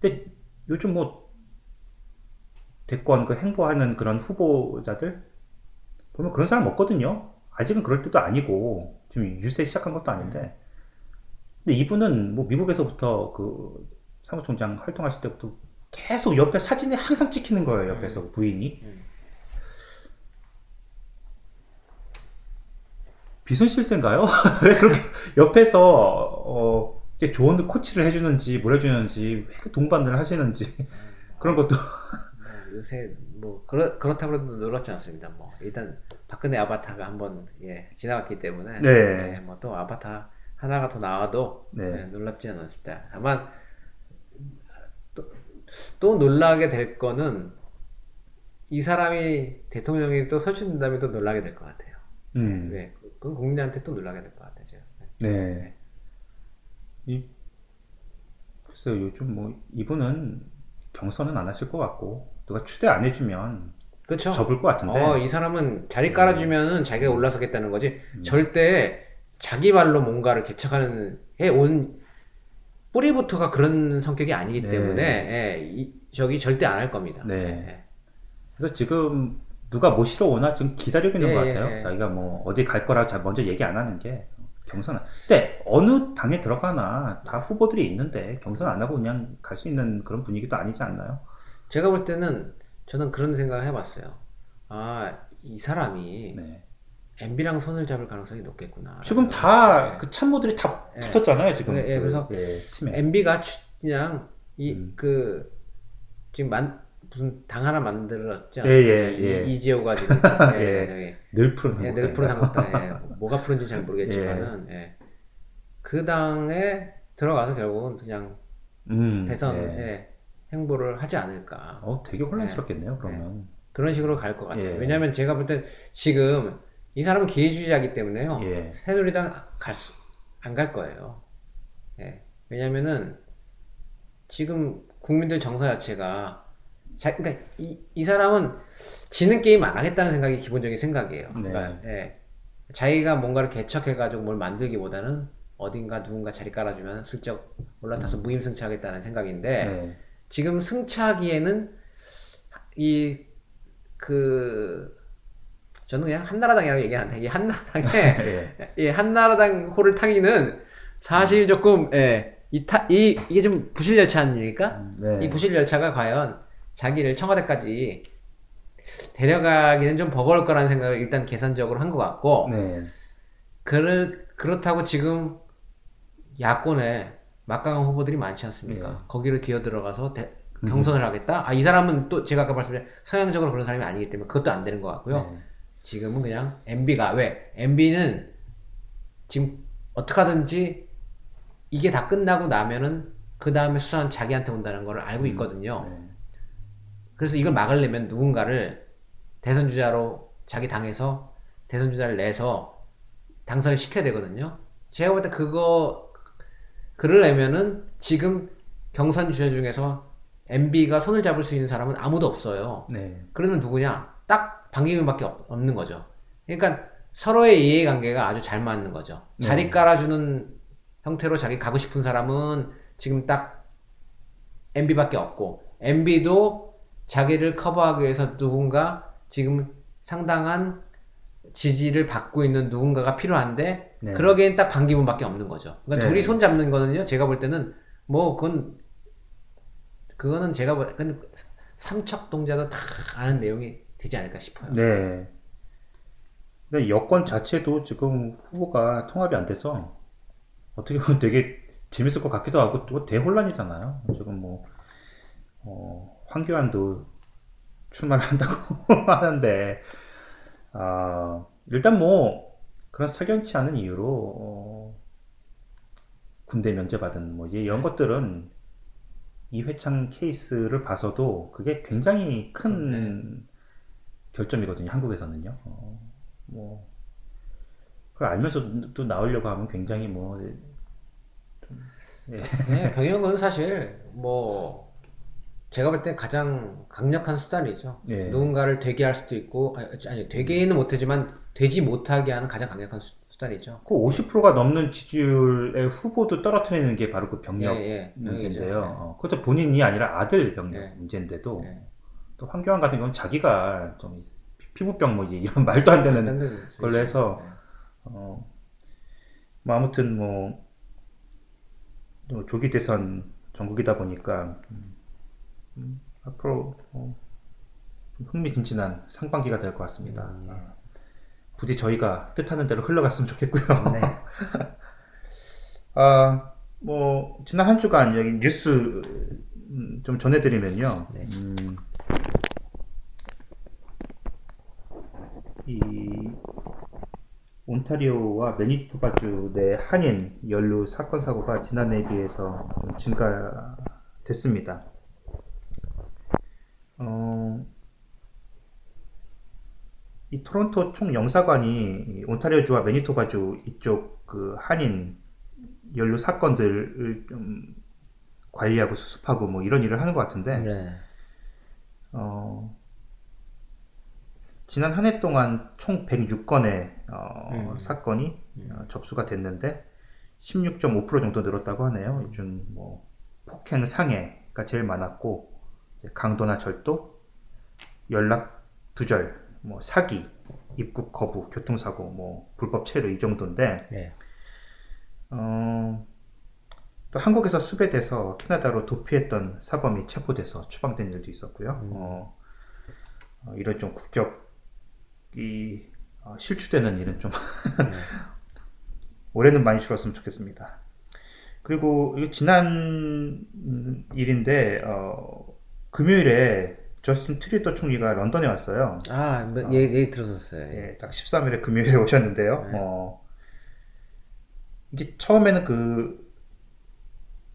근데 요즘 뭐 대권 그 행보하는 그런 후보자들 보면 그런 사람 없거든요. 아직은 그럴 때도 아니고 지금 유세 시작한 것도 아닌데. 근데 이분은 뭐 미국에서부터 그 사무총장 활동하실 때부터 계속 옆에 사진이 항상 찍히는 거예요. 옆에서 부인이. 비선실세인가요? 왜 그렇게 옆에서 어 이렇게 조언 코치를 해주는지 뭘 해주는지 왜 동반을 하시는지 그런 것도 뭐 요새 뭐 그렇 그렇다고 해도 놀랍지 않습니다. 뭐 일단 박근혜 아바타가 한번 예, 지나갔기 때문에 네. 뭐또 아바타 하나가 더 나와도 네. 예, 놀랍지는 않습니다. 다만 또, 또 놀라게 될 거는 이 사람이 대통령이 또 설치된다면 또 놀라게 될 것 같아요. 음. 왜? 그건 국민한테 또 놀라게 될 것 같아요. 제가. 네. 이, 글쎄요, 요즘 뭐, 이분은 경선은 안 하실 것 같고, 누가 추대 안 해주면 그렇죠. 접을 것 같은데. 어, 이 사람은 자리 깔아주면은 자기가 올라서겠다는 거지. 음. 절대 자기 발로 뭔가를 개척하는 해온 뿌리부터가 그런 성격이 아니기 네. 때문에 예, 이, 저기 절대 안 할 겁니다. 네. 예, 그래서 지금 누가 모시러 오나 지금 기다리고 있는 예, 것 예, 같아요. 예. 자기가 뭐, 어디 갈 거라 자- 먼저 얘기 안 하는 게 경선은. 근데 어느 당에 들어가나 다 후보들이 있는데 경선 안 하고 그냥 갈 수 있는 그런 분위기도 아니지 않나요? 제가 볼 때는 저는 그런 생각을 해봤어요. 아, 이 사람이 네. MB랑 손을 잡을 가능성이 높겠구나. 지금 다 예. 그 참모들이 다 예. 붙었잖아요, 지금. 예, 예, 그, 그래서 예, 팀에. MB가 그냥 이 음. 그 지금 만 무슨 당 하나 만들었죠. 예, 예, 예. 이, 이재호가 지금 예, 예. 예, 늘 푸른 예, 한국당. 늘 푸른 한국당 예. 뭐가 푸른지 잘 모르겠지만은 예. 그 당에 들어가서 결국은 그냥 음, 대선 예. 예, 행보를 하지 않을까 어, 되게 혼란스럽겠네요, 그러면. 그런 식으로 갈 것 같아요. 예. 왜냐하면 제가 볼 땐 지금 이 사람은 기회주의자이기 때문에요. 예. 새누리당 안갈 거예요. 예. 왜냐면은 지금 국민들 정서 자체가 자, 그러니까 이, 이 사람은 지는 게임 안 하겠다는 생각이 기본적인 생각이에요. 네. 그러니까 예. 자기가 뭔가를 개척해가지고 뭘 만들기보다는 어딘가 누군가 자리 깔아주면 슬쩍 올라타서 무임승차하겠다는 생각인데 네. 지금 승차하기에는 이 그 저는 그냥 한나라당이라고 얘기하는데 이 한나라당에 예. 이 한나라당 호를 타기는 사실 조금 예, 이, 타, 이 이게 좀 부실 열차 아닙니까? 네. 이 부실 열차가 과연 자기를 청와대까지 데려가기는 좀 버거울 거라는 생각을 일단 계산적으로 한 것 같고 네. 그렇, 그렇다고 지금 야권에 막강한 후보들이 많지 않습니까? 네. 거기를 기어 들어가서 대- 경선을 하겠다? 아, 이 사람은 또 제가 아까 말씀드린 서양적으로 그런 사람이 아니기 때문에 그것도 안 되는 것 같고요. 네. 지금은 그냥 MB가 왜? MB는 지금 어떻게 하든지 이게 다 끝나고 나면은 그 다음에 수사는 자기한테 온다는 걸 알고 음, 있거든요. 네. 그래서 이걸 막으려면 누군가를 대선 주자로 자기 당에서 대선 주자를 내서 당선을 시켜야 되거든요. 제가 볼 때 그거 그러려면은 지금 경선 주자 중에서 MB가 손을 잡을 수 있는 사람은 아무도 없어요. 네. 그러면 누구냐? 딱 반기문밖에 없- 없는 거죠. 그러니까 서로의 이해관계가 아주 잘 맞는 거죠. 자리 네. 깔아주는 형태로 자기 가고 싶은 사람은 지금 딱 MB밖에 없고 MB도 자기를 커버하기 위해서 누군가 지금 상당한 지지를 받고 있는 누군가가 필요한데 네. 그러기엔 딱 반기문밖에 없는 거죠. 그러니까 네. 둘이 손 잡는 거는요. 제가 볼 때는 뭐 그건 그거는 제가 볼 그건 삼척 동자도 다 아는 내용이 되지 않을까 싶어요. 네. 근데 여권 자체도 지금 후보가 통합이 안 돼서 어떻게 보면 되게 재밌을 것 같기도 하고 또 대혼란이잖아요. 지금 뭐 어, 황교안도 출마를 한다고 하는데 아, 일단 뭐 그런 석연치 않은 이유로 어, 군대 면제받은 뭐 이런 것들은 이회창 케이스를 봐서도 그게 굉장히 큰 결점이거든요. 한국에서는요. 어, 뭐 그걸 알면서 또 나오려고 하면 굉장히 뭐 네, 병역은 사실 뭐 제가 볼 때 가장 강력한 수단이죠. 예. 누군가를 되게 할 수도 있고 아니, 아니 되게는 못하지만 되지 못하게 하는 가장 강력한 수, 수단이죠. 그 50%가 넘는 지지율의 후보도 떨어뜨리는 게 바로 그 병력 예, 예, 문제인데요. 어, 그것도 본인이 아니라 아들 병력 네. 문제인데도 예. 또 황교안 같은 경우는 자기가 좀 피- 피부병 뭐 이런 말도 안 되는 딴 데는 걸로 해서 네. 어, 뭐 아무튼 뭐, 또 조기 대선 전국이다 보니까 음, 음, 앞으로 어, 좀 흥미진진한 상반기가 될 것 같습니다. 음, 예. 아, 부디 저희가 뜻하는 대로 흘러갔으면 좋겠고요. 네. 아, 뭐 지난 한 주간 여기 뉴스 음, 좀 전해드리면요. 네. 음, 이 온타리오와 매니토바주 내 한인 연루 사건 사고가 지난해에 비해서 좀 증가됐습니다. 어, 이 토론토 총영사관이 이 온타리오주와 매니토바주 이쪽 그 한인 연루 사건들을 좀 관리하고 수습하고 뭐 이런 일을 하는 것 같은데 네. 어, 지난 한 해 동안 총 106건의 음. 사건이 어, 접수가 됐는데 16.5% 정도 늘었다고 하네요. 요즘 뭐 폭행 상해가 제일 많았고 강도나 절도, 연락 두절, 뭐 사기, 입국 거부, 교통사고, 뭐 불법 체류 이 정도인데 네. 어, 또 한국에서 수배돼서 캐나다로 도피했던 사범이 체포돼서 추방된 일도 있었고요. 음. 어, 어, 이런 좀 국격이 어, 실추되는 일은 좀 네. 올해는 많이 줄었으면 좋겠습니다. 그리고 이거 지난 음, 일인데 어, 금요일에 저스틴 트리더 총리가 런던에 왔어요. 아, 뭐, 얘, 얘기 들었었어요. 예. 예, 딱 13일에 금요일에 오셨는데요. 네. 어, 이게 처음에는 그,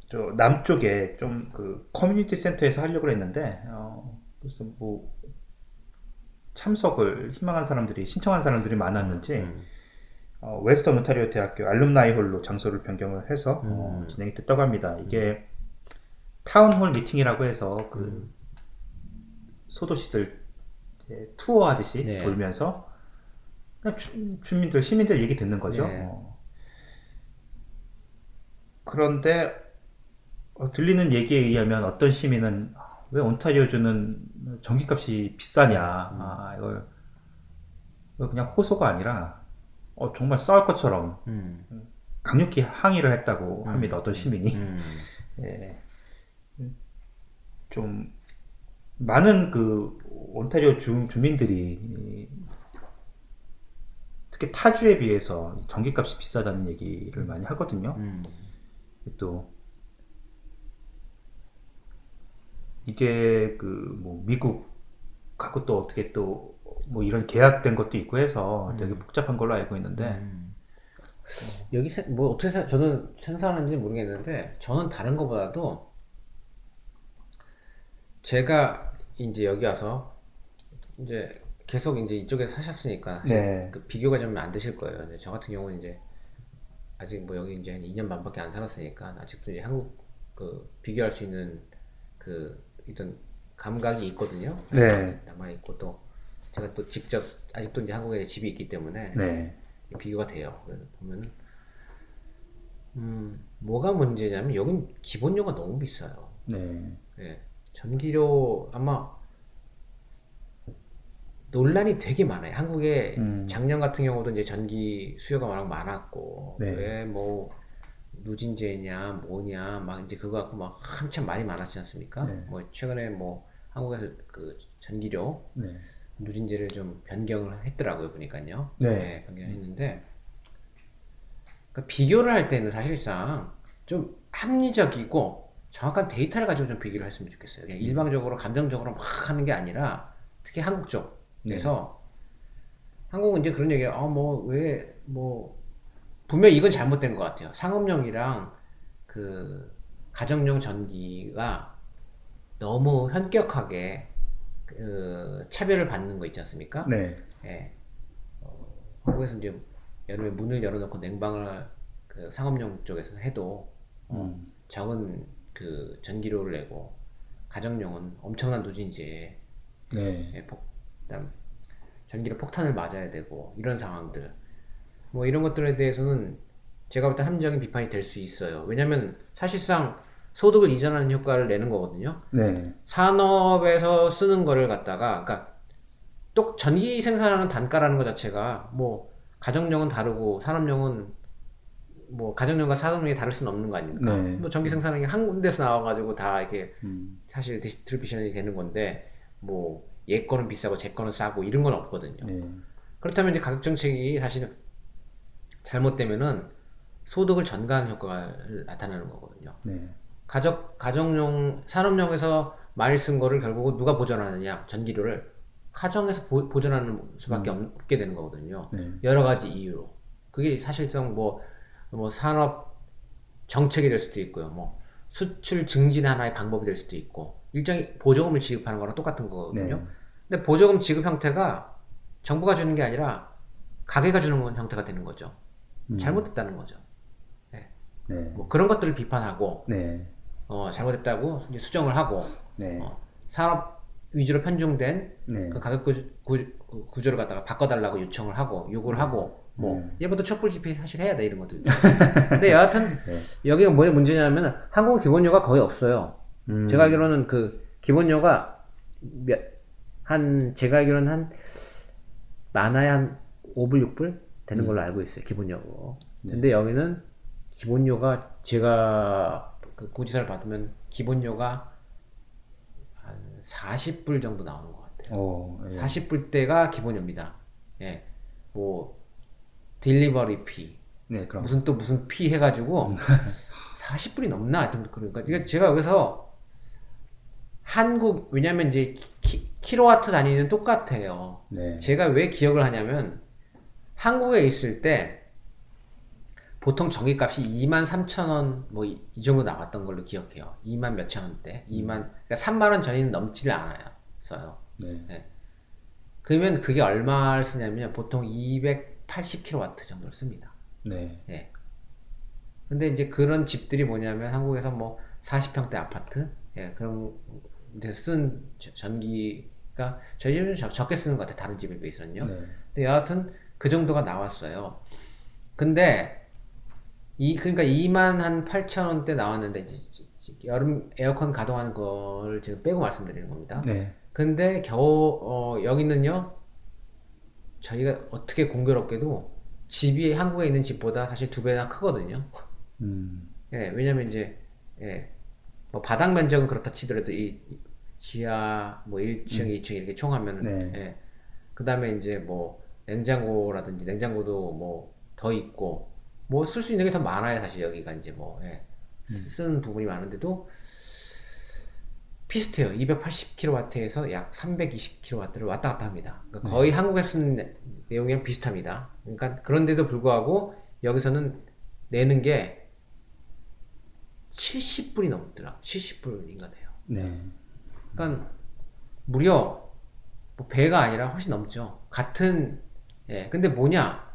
저, 남쪽에 좀 그 커뮤니티 센터에서 하려고 했는데, 어, 그래서 뭐, 참석을 희망한 사람들이, 신청한 사람들이 많았는지, 음. 어, 웨스턴 온타리오 대학교 Alumni Hall로 장소를 변경을 해서 어, 음. 진행이 됐다고 합니다. 이게 town hall meeting이라고 해서 그 음. 소도시들 이제 투어 하듯이 네. 돌면서 그냥 주, 주민들 시민들 얘기 듣는 거죠. 네. 어. 그런데 어, 들리는 얘기에 의하면 어떤 시민은 아, 왜 온타리오주는 전기값이 비싸냐? 음. 아, 이걸 그냥 호소가 아니라 어, 정말 싸울 것처럼 음. 강력히 항의를 했다고 음. 합니다. 어떤 시민이. 음. 예. 좀 많은 그 온타리오 주, 주민들이 이, 특히 타주에 비해서 전기값이 비싸다는 얘기를 많이 하거든요. 음. 또 이게 그 뭐 미국하고 또 어떻게 또 뭐 이런 계약된 것도 있고 해서 되게 복잡한 걸로 알고 있는데 음. 여기 세- 뭐 어떻게 생- 저는 생산하는지 모르겠는데 저는 다른 것보다도 제가 이제 여기 와서 이제 계속 이제 이쪽에 사셨으니까 네. 그 비교가 좀 안 되실 거예요. 근데 저 같은 경우는 이제 아직 뭐 여기 이제 한 2년 반밖에 안 살았으니까 아직도 이제 한국 그 비교할 수 있는 그 어떤 감각이 있거든요. 네. 남아 있고 또 제가 또 직접 아직도 이제 한국에 집이 있기 때문에 네. 비교가 돼요. 그래서 보면 음 뭐가 문제냐면 여긴 기본료가 너무 비싸요. 네. 예. 전기료 아마 논란이 되게 많아요. 한국에 음. 작년 같은 경우도 이제 전기 수요가 워낙 많았고 네. 왜뭐 누진제냐 뭐냐 막 이제 그거 갖고 막 한참 말이 많았지 않습니까? 네. 뭐 최근에 뭐 한국에서 그 전기료 네. 누진제를 좀 변경을 했더라고요 보니까요. 네. 변경했는데 그러니까 비교를 할 때는 사실상 좀 합리적이고 정확한 데이터를 가지고 좀 비교를 했으면 좋겠어요. 그냥 일방적으로 감정적으로 막 하는 게 아니라 특히 한국 쪽에서 한국은 이제 그런 얘기예요. 어뭐 왜뭐 분명 히 이건 잘못된 것 같아요. 상업용이랑 그 가정용 전기가 너무 현격하게 그 차별을 받는 거 있지 않습니까? 네. 예. 어, 한국에서 이제 여름에 문을 열어놓고 냉방을 그 상업용 쪽에서 해도 어, 음. 적은 그 전기료를 내고 가정용은 엄청난 누진제에 네. 예, 폭, 그다음 전기료 폭탄을 맞아야 되고 이런 상황들 뭐 이런 것들에 대해서는 제가 볼 때 합리적인 비판이 될 수 있어요. 왜냐하면 사실상 소득을 이전하는 효과를 내는 거거든요. 네. 산업에서 쓰는 거를 갖다가 그러니까 또 전기 생산하는 단가라는 것 자체가 뭐 가정용은 다르고 산업용은 뭐 가정용과 산업용이 다를 수는 없는 거 아닙니까? 네. 뭐 전기 게 한 군데서 나와가지고 다 이렇게 음. 사실 distribution이 되는 건데 뭐 얘 거는 비싸고 제 거는 싸고 이런 건 없거든요. 네. 그렇다면 이제 가격 정책이 사실은 잘못되면은 소득을 전가하는 효과가 나타나는 거거든요. 네. 가족 가정용 산업용에서 많이 쓴 거를 결국은 누가 보전하느냐 전기료를 가정에서 보, 보전하는 수밖에 없게 되는 거거든요. 네. 여러 가지 이유로 그게 사실상 뭐, 뭐 산업 정책이 될 수도 있고요. 뭐 수출 증진 하나의 방법이 될 수도 있고 일정히 보조금을 지급하는 거랑 똑같은 거거든요. 네. 근데 보조금 지급 형태가 정부가 주는 게 아니라 가게가 주는 건 형태가 되는 거죠. 음. 잘못됐다는 거죠. 네. 뭐 그런 것들을 비판하고 네. 어, 잘못했다고 이제 수정을 하고 네. 어, 산업 위주로 편중된 네. 그 가격 구, 구, 구조 를 갖다가 바꿔달라고 요청을 하고 요구를 하고 뭐 네. 얘부터 촛불 집회 사실 해야 돼 이런 것들. 근데 여하튼 네. 여기가 뭐의 문제냐면 한국은 기본료가 거의 없어요. 음. 제가 알기로는 그 기본료가 몇, 한 제가 알기로는 한 많아야 한 5불 6불 되는 걸로 알고 있어요 기본료. 근데 여기는 기본료가 제가 그 고지서를 받으면 기본료가 한 40불 정도 나오는 것 같아요. 오, 예. 40불대가 기본료입니다. 예. 뭐 delivery fee 네, 그럼. 무슨 또 무슨 fee 해가지고 40불이 넘나 하여튼 그러니까 이게 제가 여기서 한국 왜냐면 이제 키, 킬로와트 단위는 똑같아요. 네. 제가 왜 기억을 하냐면 한국에 있을 때 보통 전기값이 2만 3천 원 뭐 이 정도 나왔던 걸로 기억해요. 2만 몇천 원대, 2만 그러니까 3만 원 전이는 넘지를 않아요. 네. 그러면 그게 얼마를 쓰냐면 보통 280kW 정도를 씁니다. 네. 예. 근데 이제 그런 집들이 뭐냐면 한국에서 뭐 40평대 아파트 예, 그런 데서 쓴 저- 전기가 저희 집은 적, 적게 쓰는 것 같아요. 다른 집에 비해서는요. 네. 근데 여하튼 그 정도가 나왔어요. 근데 이 그러니까 2만 한 8천 원대 나왔는데 이제 지- 지- 여름 에어컨 가동하는 걸 지금 빼고 말씀드리는 겁니다. 네. 근데 겨우 어, 여기는요 저희가 어떻게 공교롭게도 집이 한국에 있는 집보다 사실 두 배나 크거든요. 음. 예, 왜냐면 이제 예, 뭐 바닥 면적은 그렇다 치더라도 이이 지하 뭐 1층, 2층 이렇게 총 하면은 네. 예. 그 다음에 이제 뭐 냉장고라든지 냉장고도 뭐 더 있고 뭐 쓸 수 있는 게 더 많아요, 사실 여기가 이제 뭐 예. 쓰는 부분이 많은데도 비슷해요. 280kW에서 약 320kW를 왔다 갔다 합니다. 그러니까 거의 한국에 쓰는 내- 내용이랑 비슷합니다. 그러니까 그런데도 불구하고 여기서는 내는 게 70불이 넘더라. 70불인가 돼요. 네. 그러니까 무려 뭐 배가 아니라 훨씬 넘죠. 같은 예. 근데 뭐냐?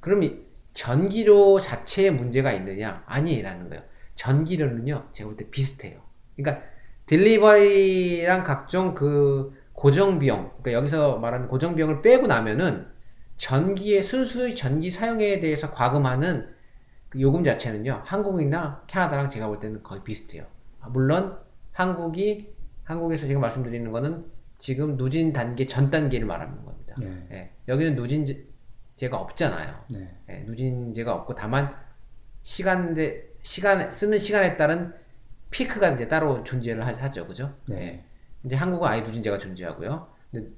그럼 이 전기료 자체에 문제가 있느냐? 아니라는 거예요. 전기료는요. 제가 볼 때 비슷해요. 그러니까 딜리버리랑 각종 그 고정 비용, 그러니까 여기서 말하는 고정 비용을 빼고 나면은 전기의 순수 전기 사용에 대해서 과금하는 그 요금 자체는요. 한국이나 캐나다랑 제가 볼 때는 거의 비슷해요. 아, 물론 한국이 한국에서 제가 말씀드리는 거는 지금 누진 단계 전 단계를 말하는 겁니다. 네. 예, 여기는 누진제가 없잖아요. 네. 예, 누진제가 없고 다만 시간대 시간 쓰는 시간에 따른 피크가 이제 따로 존재를 하- 하죠, 그죠? 네. 예. 이제 한국은 아예 누진제가 존재하고요. 근데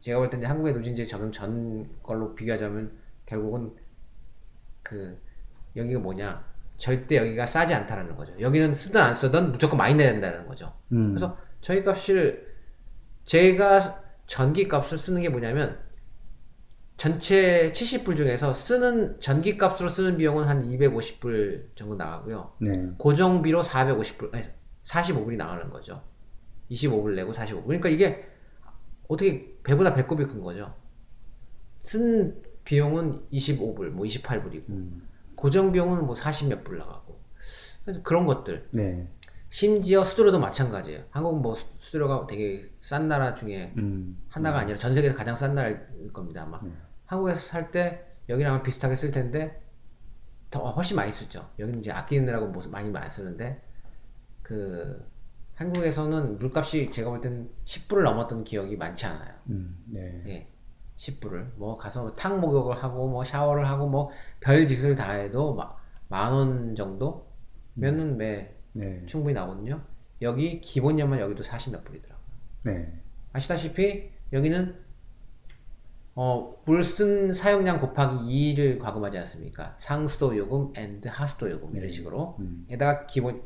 제가 볼 때 이제 한국의 누진제 적용 전 걸로 비교하자면 결국은 그 여기가 뭐냐 절대 여기가 싸지 않다라는 거죠. 여기는 쓰든 안 쓰든 무조건 많이 내야 된다는 거죠. 음. 그래서 저희 값을 제가 전기 값을 쓰는 게 뭐냐면 전체 70불 중에서 쓰는 전기 값으로 쓰는 비용은 한 250불 정도 나가고요. 네. 고정비로 450불, 아니 45불이 나가는 거죠. 25불 내고 45불. 그러니까 이게 어떻게 배보다 배꼽이 큰 거죠. 쓴 비용은 25불, 뭐 28불이고 음. 고정 비용은 뭐 40몇 불 나가고 그런 것들. 네. 심지어 수수료도 마찬가지예요. 한국은 뭐 수- 수수료가 되게 싼 나라 중에 음. 하나가 아니라 전 세계에서 가장 싼 나라일 겁니다. 아마 음. 한국에서 살 때 여기랑 비슷하게 쓸 텐데 더 훨씬 많이 쓰죠. 여기는 이제 아끼느라고 뭐 많이 안 쓰는데 그 한국에서는 물값이 제가 볼 땐 10불을 넘었던 기억이 많지 않아요. 음. 네. 예. 10불을 뭐 가서 탕 목욕을 하고 뭐 샤워를 하고 뭐 별 짓을 다 해도 만 원 정도면은 매 네. 충분히 나거든요. 여기 기본료만 여기도 40몇 불이더라고요. 네. 아시다시피 여기는 어, 물쓴 사용량 곱하기 2를 과금하지 않습니까? 상수도 요금 and 하수도 요금 이런 네. 식으로 음. 에다가 기본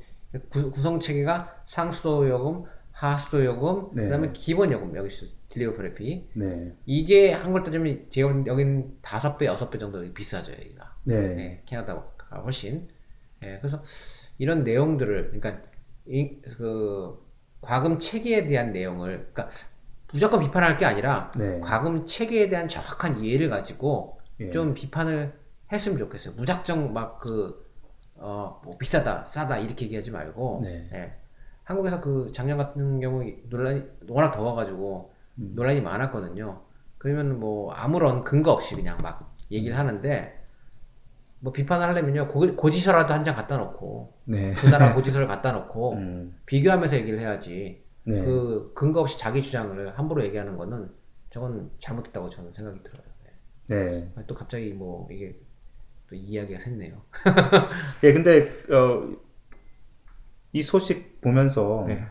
구, 구성 체계가 상수도 요금, 하수도 요금, 네. 그다음에 기본 요금 여기 딜리버리 피 네. 이게 한걸 따지면 보기엔 여기는 다섯 배, 여섯 배 정도 비싸죠 여기가. 네. 네, 캐나다가 훨씬. 예, 그래서 이런 내용들을, 그러니까 이, 그 과금 체계에 대한 내용을, 그러니까 무조건 비판할 게 아니라 네. 과금 체계에 대한 정확한 이해를 가지고 예. 좀 비판을 했으면 좋겠어요. 무작정 막 그, 어, 뭐 비싸다, 싸다 이렇게 얘기하지 말고, 네. 예. 한국에서 그 작년 같은 경우 논란이 워낙 더워가지고 음. 논란이 많았거든요. 그러면 뭐 아무런 근거 없이 그냥 막 얘기를 하는데 뭐 비판을 하려면요 고, 고지서라도 한 장 갖다 놓고 네. 그 나라 고지서를 갖다 놓고 음. 비교하면서 얘기를 해야지 네. 그 근거 없이 자기 주장을 함부로 얘기하는 거는 저건 잘못됐다고 저는 생각이 들어요. 네. 네. 또 갑자기 뭐 이게 또 이야기가 샜네요. 예, 근데 어, 이 소식 보면서 네.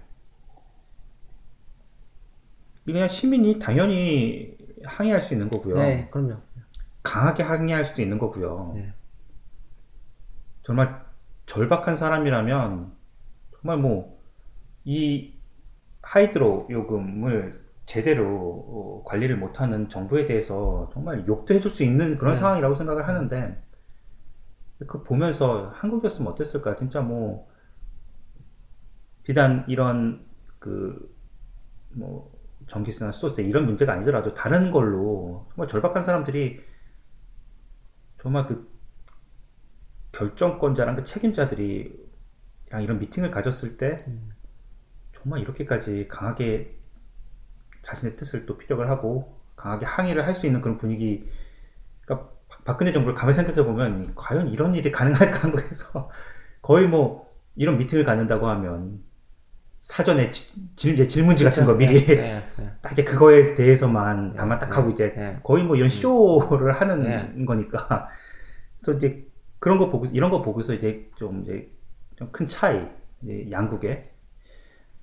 이 그냥 시민이 당연히 항의할 수 있는 거고요. 네, 그럼요. 강하게 항의할 수도 있는 거고요. 네. 정말 절박한 사람이라면 정말 뭐 이 하이드로 요금을 제대로 어, 관리를 못하는 정부에 대해서 정말 욕도 해줄 수 있는 그런 네. 상황이라고 생각을 하는데 그 보면서 한국이었으면 어땠을까 진짜 뭐 비단 이런 그 뭐 전기세나 수도세 이런 문제가 아니더라도 다른 걸로 정말 절박한 사람들이 정말 그 결정권자랑 그 책임자들이 이런 미팅을 가졌을 때 정말 이렇게까지 강하게 자신의 뜻을 또 피력을 하고 강하게 항의를 할 수 있는 그런 분위기 그러니까 박- 박근혜 정부를 가만히 생각해 보면 과연 이런 일이 가능할까 한국에서 거의 뭐 이런 미팅을 갖는다고 하면 사전에 지- 질, 질문지 같은 거 미리 네, 네. 딱 이제 그거에 대해서만 네, 다만 딱 네, 하고 이제 네. 거의 뭐 이런 쇼를 하는 네. 거니까 그래서 이제 그런 거 보고 이런 거 보고서 이제 좀 이제 좀 큰 차이 양국의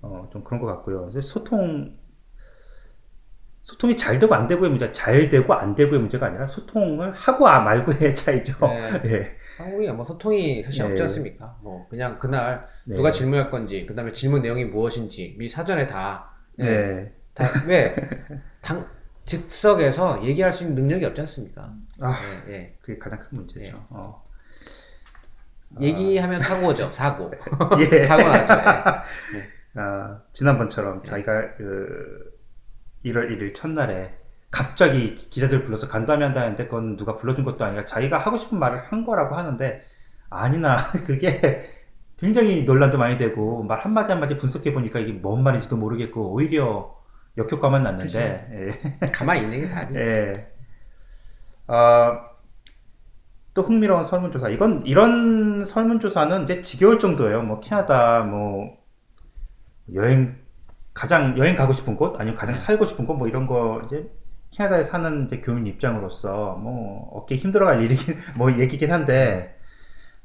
어 좀 그런 것 같고요. 소통 소통이 잘 되고 안 되고의 문제, 잘 되고 안 되고의 문제가 아니라 소통을 하고 아 말고의 차이죠. 네. 예. 한국이 뭐 소통이 사실 네. 없지 않습니까? 뭐 그냥 그날 네. 누가 질문할 건지, 그 다음에 질문 내용이 무엇인지 미 사전에 다, 네, 네. 다, 왜, 당, 즉석에서 얘기할 수 있는 능력이 없지 않습니까? 아, 예, 예. 그게 가장 큰 문제죠. 예. 어. 얘기하면 사고죠, 사고. 예. 사고 나죠. 예. 아, 지난번처럼 자기가 그 1월 1일 첫날에 갑자기 기자들 불러서 간담회 한다는데 그건 누가 불러준 것도 아니라 자기가 하고 싶은 말을 한 거라고 하는데 아니나 그게 굉장히 논란도 많이 되고 말 한마디 한마디 분석해 보니까 이게 뭔 말인지도 모르겠고 오히려 역효과만 났는데 가만히 있는 게 답이. 예. 예. 아, 또 흥미로운 설문조사. 이건 이런 설문조사는 이제 지겨울 정도예요. 뭐 캐나다 뭐 여행 가장 여행 가고 싶은 곳 아니면 가장 살고 싶은 곳 뭐 이런 거 이제 캐나다에 사는 이제 교민 입장으로서 뭐 어깨 힘들어갈 일이긴 뭐 얘기긴 한데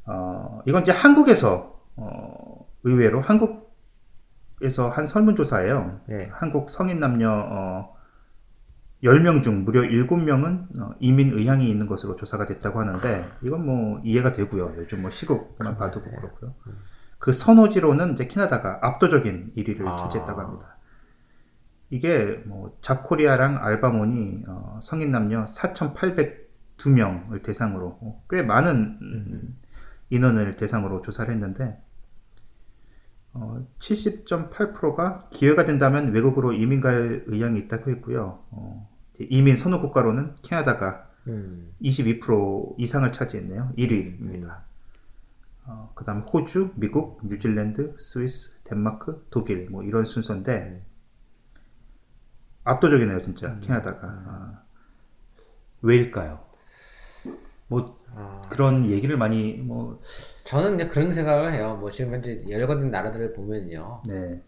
어 이건 이제 한국에서 어 의외로 한국에서 한 설문조사예요. 네. 한국 성인 남녀 어 10명 중 무려 7명은 어, 이민 의향이 있는 것으로 조사가 됐다고 하는데 이건 뭐 이해가 되고요. 요즘 뭐 시국만 봐도 그렇고요. 그 선호지로는 이제 캐나다가 압도적인 1위를 아. 차지했다고 합니다. 이게 뭐 잡코리아랑 알바몬이 어, 성인 남녀 4,802명을 대상으로 어, 꽤 많은 음, 인원을 대상으로 조사를 했는데 어, 70.8%가 기회가 된다면 외국으로 이민 갈 의향이 있다고 했고요. 어, 이민 선호 국가로는 캐나다가 음. 22% 이상을 차지했네요. 1위입니다. 어, 그 다음 호주, 미국, 뉴질랜드, 스위스, 덴마크, 독일 뭐 이런 순서인데 압도적이네요 진짜 캐나다가 아, 왜일까요? 뭐 아, 그런 얘기를 많이 뭐 저는 이제 그런 생각을 해요. 뭐 지금 현재 열거된 나라들을 보면요. 네,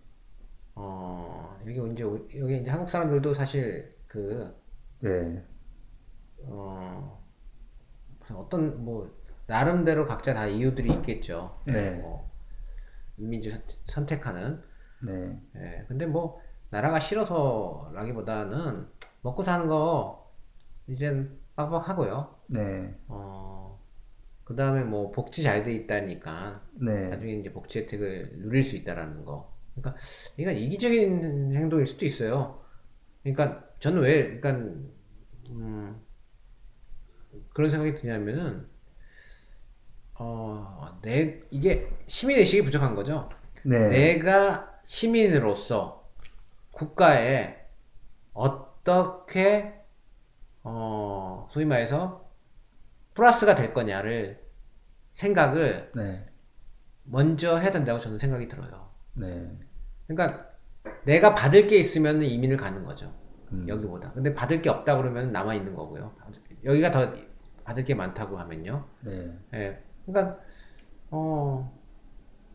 어, 여기 이제 여기 이제 한국 사람들도 사실 그 네, 어, 어떤 뭐 나름대로 각자 다 이유들이 있겠죠. 예, 네. 뭐 이민지 선- 선택하는. 네, 예, 근데 뭐 나라가 싫어서라기보다는 먹고 사는 거 이젠 빡빡하고요. 네, 어, 그 다음에 뭐 복지 잘 돼 있다니까 네, 나중에 이제 복지 혜택을 누릴 수 있다라는 거. 그러니까 이건 이기적인 행동일 수도 있어요. 그러니까 저는 왜, 그러니까 음, 그런 생각이 드냐면은 어, 내 이게 시민 의식이 부족한 거죠. 네, 내가 시민으로서 국가에 어떻게 어, 소위 말해서 플러스가 될 거냐를 생각을 네, 먼저 해야 된다고 저는 생각이 들어요. 네, 그러니까 내가 받을 게 있으면 이민을 가는 거죠. 음. 여기보다. 근데 받을 게 없다 그러면 남아 있는 거고요. 여기가 더 받을 게 많다고 하면요. 네, 예. 그러니까 어,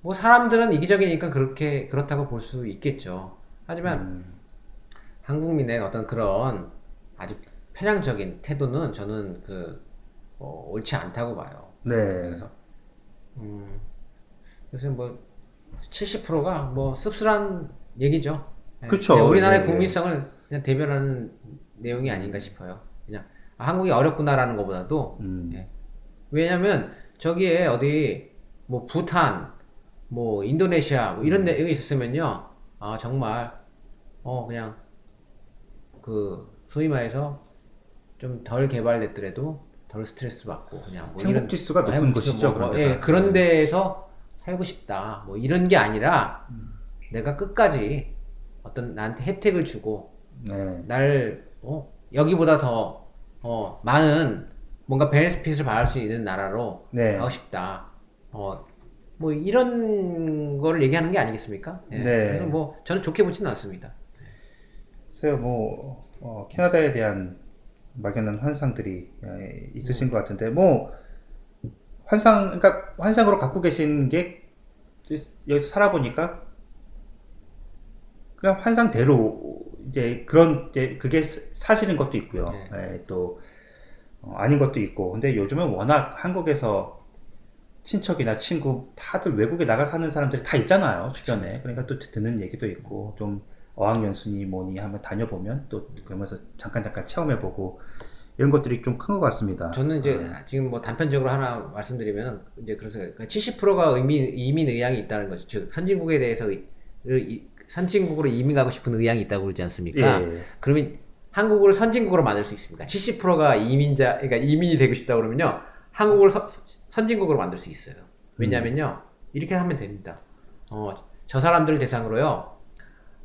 뭐 사람들은 이기적이니까 그렇게 그렇다고 볼 수 있겠죠. 하지만 음, 한국민의 어떤 그런 아주 편향적인 태도는 저는 그 어, 옳지 않다고 봐요. 네, 그래서 음, 그래서 뭐 70%가 뭐 씁쓸한 얘기죠. 예. 그쵸. 그냥 우리나라의 예, 예. 국민성을 그냥 대변하는 내용이 아닌가 싶어요. 그냥 아, 한국이 어렵구나라는 것보다도 음, 예. 왜냐면 저기에 어디 뭐 부탄, 뭐 인도네시아 뭐 음. 이런 내용이 있었으면요, 아 정말 어 그냥 그 소위 말해서 좀 덜 개발됐더라도 덜 스트레스 받고 그냥 뭐 행복 지수가 어, 높은 행복 곳이죠, 뭐, 뭐, 그런 예, 데가. 그런 데에서 살고 싶다. 뭐 이런 게 아니라 내가 끝까지 어떤 나한테 혜택을 주고 네, 날 어, 여기보다 더 어, 많은 뭔가 베네핏을 받을 수 있는 나라로 네. 가고 싶다. 어, 뭐 이런 거를 얘기하는 게 아니겠습니까? 예. 네. 그래서 뭐 저는 좋게 보지는 않습니다. 글쎄요, 뭐, 어, 캐나다에 대한 막연한 환상들이 예, 있으신 것 같은데, 뭐, 환상, 그러니까 환상으로 갖고 계신 게 여기서 살아보니까 그냥 환상대로 이제 그런, 이제 그게 사- 사실인 것도 있고요. 네. 예, 또, 어, 아닌 것도 있고. 근데 요즘은 워낙 한국에서 친척이나 친구 다들 외국에 나가 사는 사람들이 다 있잖아요 주변에 그러니까 또 듣는 얘기도 있고 좀 어학연수니 뭐니 하면 다녀보면 또 그러면서 잠깐 잠깐 체험해보고 이런 것들이 좀 큰 것 같습니다. 저는 이제 지금 뭐 단편적으로 하나 말씀드리면 이제 그런 생각. 70%가 이민 이민 의향이 있다는 거죠. 즉 선진국에 대해서 의- 의- 선진국으로 이민 가고 싶은 의향이 있다고 그러지 않습니까? 예, 그러면 한국을 선진국으로 만들 수 있습니까? 70%가 이민자, 그러니까 이민이 되고 싶다 그러면요. 한국을 서- 선진국으로 만들 수 있어요. 왜냐면요. 이렇게 하면 됩니다. 어, 저 사람들을 대상으로요.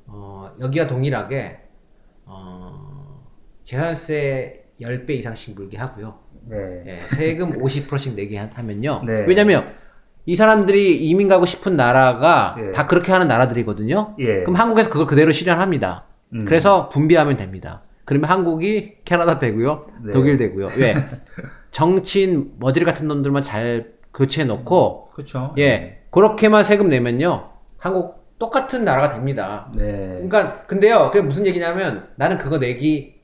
어, 여기와 동일하게 어, 재산세 10배 이상씩 물게 하고요. 네. 예, 세금 50%씩 내게 하- 하면요. 네. 왜냐면 이 사람들이 이민 가고 싶은 나라가 예. 다 그렇게 하는 나라들이거든요. 예. 그럼 한국에서 그걸 그대로 실현합니다. 음. 그래서 분비하면 됩니다. 그러면 한국이 캐나다 되고요. 네. 독일 되고요. 왜? 정치인 머지리 같은 놈들만 잘 교체해 놓고 그렇죠. 예. 그렇게만 세금 내면요. 한국 똑같은 나라가 됩니다. 네. 그러니까 근데요. 그게 무슨 얘기냐면 나는 그거 내기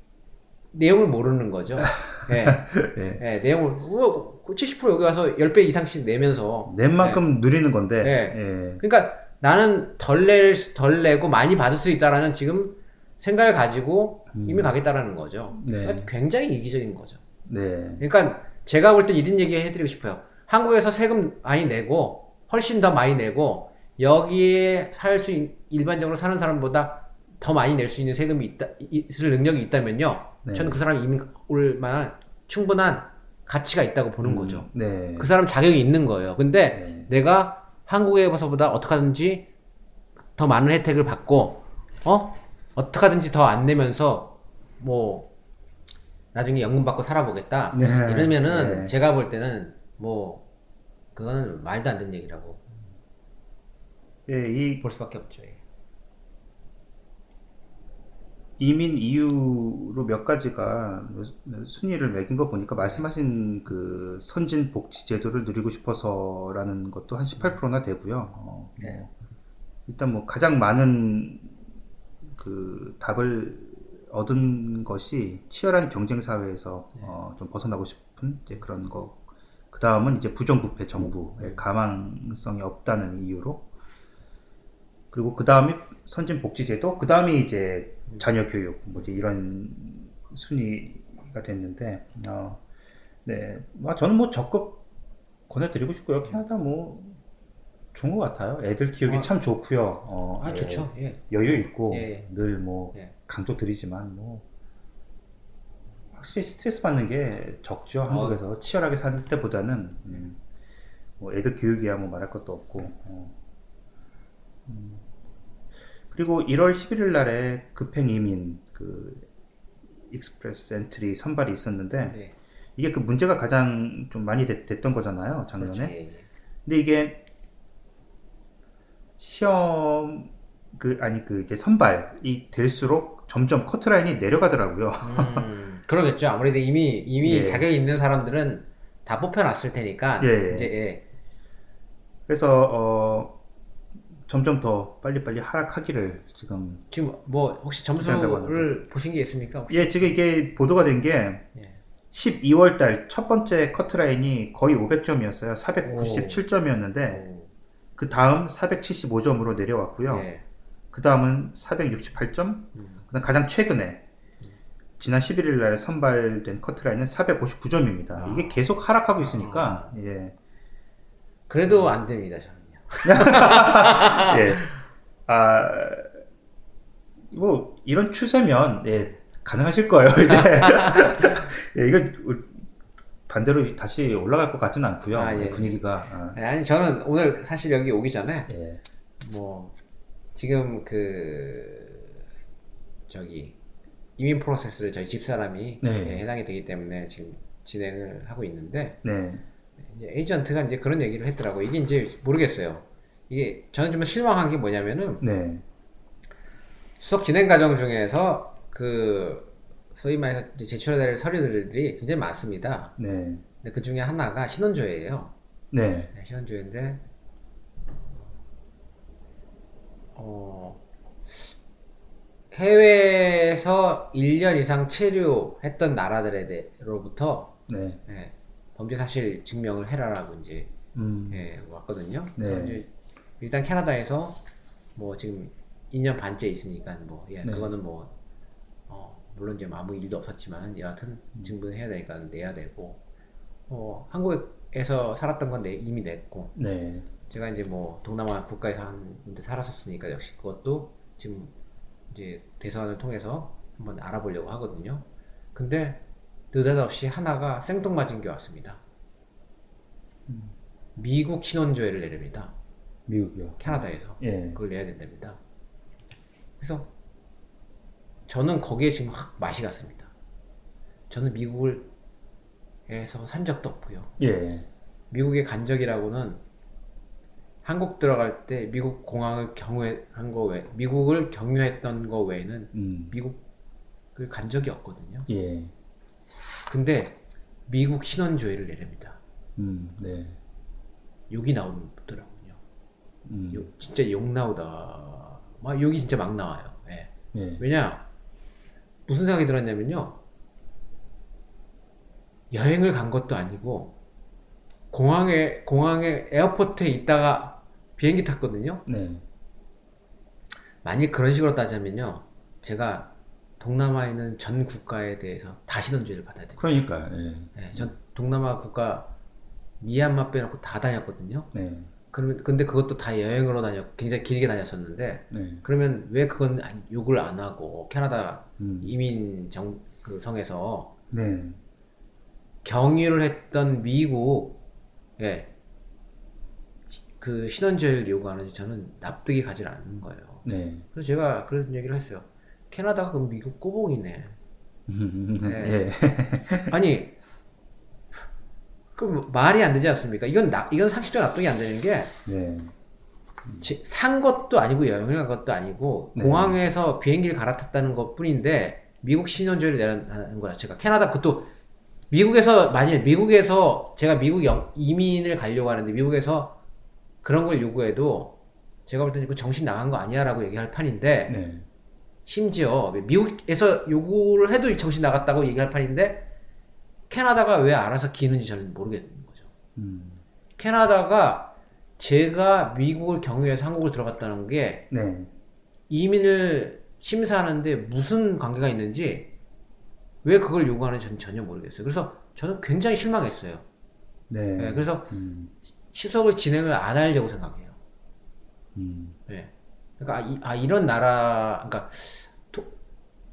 내용을 모르는 거죠. 예. 예. 예, 내용을 뭐, 70% 여기 와서 10배 이상씩 내면서 낸 만큼 누리는 건데. 네. 예. 그러니까 나는 덜 낼, 덜 내고 많이 받을 수 있다라는 지금 생각을 가지고 이미 가겠다라는 거죠. 네. 그러니까 굉장히 이기적인 거죠. 네. 그러니까 제가 볼 때 이런 얘기 해드리고 싶어요. 한국에서 세금 많이 내고 훨씬 더 많이 내고 여기에 살 수 일반적으로 사는 사람보다 더 많이 낼 수 있는 세금이 있다, 있을 능력이 있다면요. 네. 저는 그 사람이 이민 올 만한 충분한 가치가 있다고 보는 거죠. 네. 그 사람 자격이 있는 거예요. 근데 네. 내가 한국에서보다 어떻게 하든지 더 많은 혜택을 받고, 어? 어떻게 하든지 더 안 내면서, 뭐, 나중에 연금 받고 살아보겠다. 네. 이러면은 네. 제가 볼 때는 뭐, 그거는 말도 안 되는 얘기라고 예, 이 볼 수밖에 없죠. 예. 이민 이유로 몇 가지가 순위를 매긴 거 보니까 말씀하신 그 선진 복지 제도를 누리고 싶어서라는 것도 한 18%나 되고요. 어, 네. 뭐 일단 뭐 가장 많은 그 답을 얻은 것이 치열한 경쟁 사회에서 어, 좀 벗어나고 싶은 이제 그런 거. 그 다음은 이제 부정부패 정부의 가망성이 없다는 이유로. 그리고 그 다음이 선진 복지제도, 그 다음이 이제 자녀 교육, 뭐지 이런 순위가 됐는데, 어, 네, 뭐 저는 뭐 적극 권해드리고 싶고요. 캐나다 뭐 좋은 것 같아요. 애들 키우기 아. 참 좋고요. 어, 아, 예, 좋죠. 예. 여유 있고 예. 늘 뭐 예. 강조 드리지만 뭐 확실히 스트레스 받는 게 적죠. 어. 한국에서 치열하게 살 때보다는 음, 뭐 애들 교육이야 뭐 말할 것도 없고. 어. 음. 그리고 1월 11일 날에 급행 이민 그 Express Entry 선발이 있었는데 네. 이게 그 문제가 가장 좀 많이 됐, 던 거잖아요 작년에. 그렇죠. 예, 예. 근데 이게 시험 그 아니 그 이제 선발이 될수록 점점 커트라인이 내려가더라고요. 음, 그러겠죠. 아무래도 이미 이미 예. 자격이 있는 사람들은 다 뽑혀놨을 테니까 예. 이제 예. 그래서 어 점점 더 빨리빨리 하락하기를 지금 지금 뭐 혹시 점수를 보신 게 있습니까? 혹시? 예 지금 이게 보도가 된게 예. 12월 달 첫 번째 커트라인이 거의 500점이었어요. 497점이었는데 그 다음 475점으로 내려왔고요. 예. 그 다음은 468점. 그다음 가장 최근에 지난 11일 날 선발된 커트라인은 459점입니다. 아. 이게 계속 하락하고 있으니까 예. 그래도 안 됩니다, 저는요. 예. 아, 뭐, 이런 추세면, 예, 가능하실 거예요, 이제. 예, 이거, 반대로 다시 올라갈 것 같지는 않고요 아, 예. 분위기가. 아, 아니 저는 오늘 사실 여기 오기 전에 예. 뭐 지금 그 저기 이민 프로세스를 저희 집사람이 네. 예, 해당이 되기 때문에 지금 진행을 하고 있는데 네. 이제 에이전트가 이제 그런 얘기를 했더라고. 이게 이제 모르겠어요. 이게 저는 좀 실망한 게 뭐냐면은 네. 수석 진행 과정 중에서 그 소위 말해서 제출해야 될 서류들이 굉장히 많습니다. 네. 근데 그 중에 하나가 신원조회예요. 네. 네, 신원조회인데 어 해외에서 1년 이상 체류했던 나라들로부터 네. 예, 범죄 사실 증명을 해라라고 이제 음. 예, 왔거든요. 네. 일단 캐나다에서 뭐 지금 2년 반째 있으니까 뭐 예, 네. 그거는 뭐 어, 물론 이제 아무 일도 없었지만 여하튼 음. 증빙을 해야 되니까 내야 되고 어, 한국에서 살았던 건 내, 이미 냈고 네. 제가 이제 뭐 동남아 국가에서 한데 살았었으니까 역시 그것도 지금 이제 대선을 통해서 한번 알아보려고 하거든요. 근데 느닷없이 하나가 생뚱맞은 게 왔습니다. 미국 신원조회를 내립니다. 미국이요. 캐나다에서. 예. 그걸 내야 된답니다. 그래서 저는 거기에 지금 확 맛이 갔습니다. 저는 미국을 에서 산 적도 없고요. 예. 미국의 간적이라고는 한국 들어갈 때 미국 공항을 경유한 거 외, 미국을 경유했던 거 외에는 음. 미국을 간 적이 없거든요. 예. 근데 미국 신원조회를 내립니다. 음. 네. 욕이 나오더라고요. 음. 욕, 진짜 욕 나오다. 막 욕이 진짜 막 나와요. 예. 예. 왜냐 무슨 생각이 들었냐면요 여행을 간 것도 아니고 공항에 공항에 에어포트에 있다가 비행기 탔거든요 네. 만약 그런 식으로 따지면요 제가 동남아에 있는 전 국가에 대해서 다 신원주의를 받아야 돼요 그러니까. 예. 네, 전 동남아 국가 미얀마 빼놓고 다 다녔거든요 네. 그러면 근데 그것도 다 여행으로 다녔 굉장히 길게 다녔었는데 네. 그러면 왜 그건 안- 욕을 안 하고 캐나다 음. 이민 정, 그 성에서 네. 경유를 했던 미국, 예, 그 신원제를 요구하는지 저는 납득이 가지 않는 거예요. 네. 그래서 제가 그런 얘기를 했어요. 캐나다가 그럼 미국 꼬봉이네. 네. 예. 아니, 그 말이 안 되지 않습니까? 이건 나, 이건 상식적 납득이 안 되는 게, 네. 지- 산 것도 아니고 여행을 간 것도 아니고, 네. 공항에서 비행기를 갈아탔다는 것 뿐인데, 미국 신원제를 내라는 거 자체가, 캐나다 그것도, 미국에서, 만일 미국에서, 제가 미국 영- 이민을 가려고 하는데, 미국에서 그런 걸 요구해도, 제가 볼 때는 이거 정신 나간 거 아니야 라고 얘기할 판인데, 네. 심지어 미국에서 요구를 해도 정신 나갔다고 얘기할 판인데 캐나다가 왜 알아서 기는지 저는 모르겠는 거죠. 음. 캐나다가 제가 미국을 경유해서 한국을 들어갔다는 게 네. 이민을 심사하는데 무슨 관계가 있는지 왜 그걸 요구하는지 저는 전혀 모르겠어요. 그래서 저는 굉장히 실망했어요. 네. 네, 그래서 음. 시속을 진행을 안 하려고 생각해요. 음. 네. 그러니까 아, 이, 아, 이런 나라, 그러니까 도-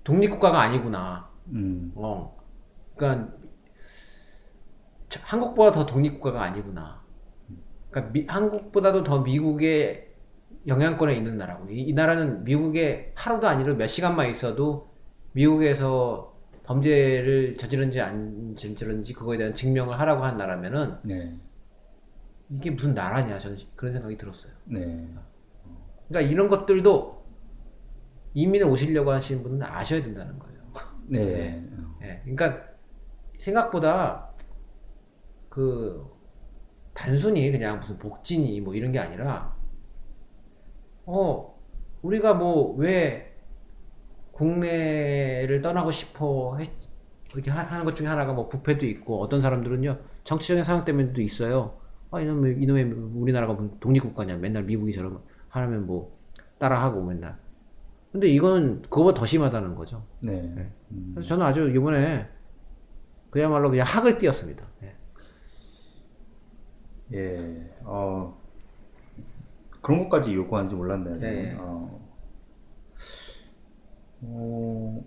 독립국가가 아니구나. 음. 어, 그러니까 저- 한국보다 더 독립국가가 아니구나. 그러니까 미- 한국보다도 더 미국의 영향권에 있는 나라고. 이, 이 나라는 미국에 하루도 아니라 몇 시간만 있어도 미국에서 범죄를 저지른지 안 저지른지 그거에 대한 증명을 하라고 한 나라면은 네. 이게 무슨 나라냐 저는 그런 생각이 들었어요. 네. 그러니까 이런 것들도 이민을 오시려고 하시는 분은 아셔야 된다는 거예요. 네. 네. 예, 그러니까 생각보다 그 단순히 그냥 무슨 복진이 뭐 이런 게 아니라 어 우리가 뭐 왜 국내를 떠나고 싶어 했- 이렇게 하- 하는 것 중에 하나가 뭐 부패도 있고 어떤 사람들은요 정치적인 상황 때문에도 있어요. 아 이놈의 이놈의 우리나라가 독립국가냐 맨날 미국이 저런 하면 뭐 따라하고 맨날. 근데 이건 그거보다 더 심하다는 거죠. 네. 네. 음. 그래서 저는 아주 이번에 그야말로 그냥 학을 띄었습니다. 예. 예. 어. 그런 것까지 요구하는지 몰랐네요. 네. 어. 어,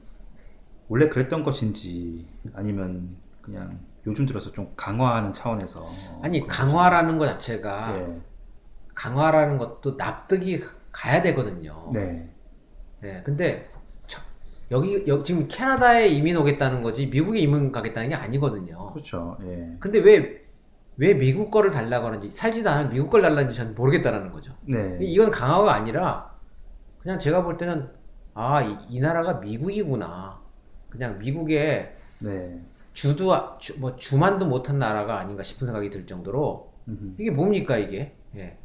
원래 그랬던 것인지 아니면 그냥 요즘 들어서 좀 강화하는 차원에서 아니 강화라는 것 자체가 예. 강화라는 것도 납득이 가야 되거든요. 네. 예, 근데 저- 여기, 여기 지금 캐나다에 이민 오겠다는 거지 미국에 이민 가겠다는 게 아니거든요. 그렇죠. 예. 근데 왜 왜 미국 거를 달라고 하는지 살지도 않은 미국 걸 달라는지 저는 모르겠다라는 거죠. 네. 이건 강화가 아니라 그냥 제가 볼 때는 아, 이, 이 나라가 미국이구나. 그냥 미국의 네. 주도 주, 뭐 주만도 못한 나라가 아닌가 싶은 생각이 들 정도로 음흠. 이게 뭡니까 이게? 예.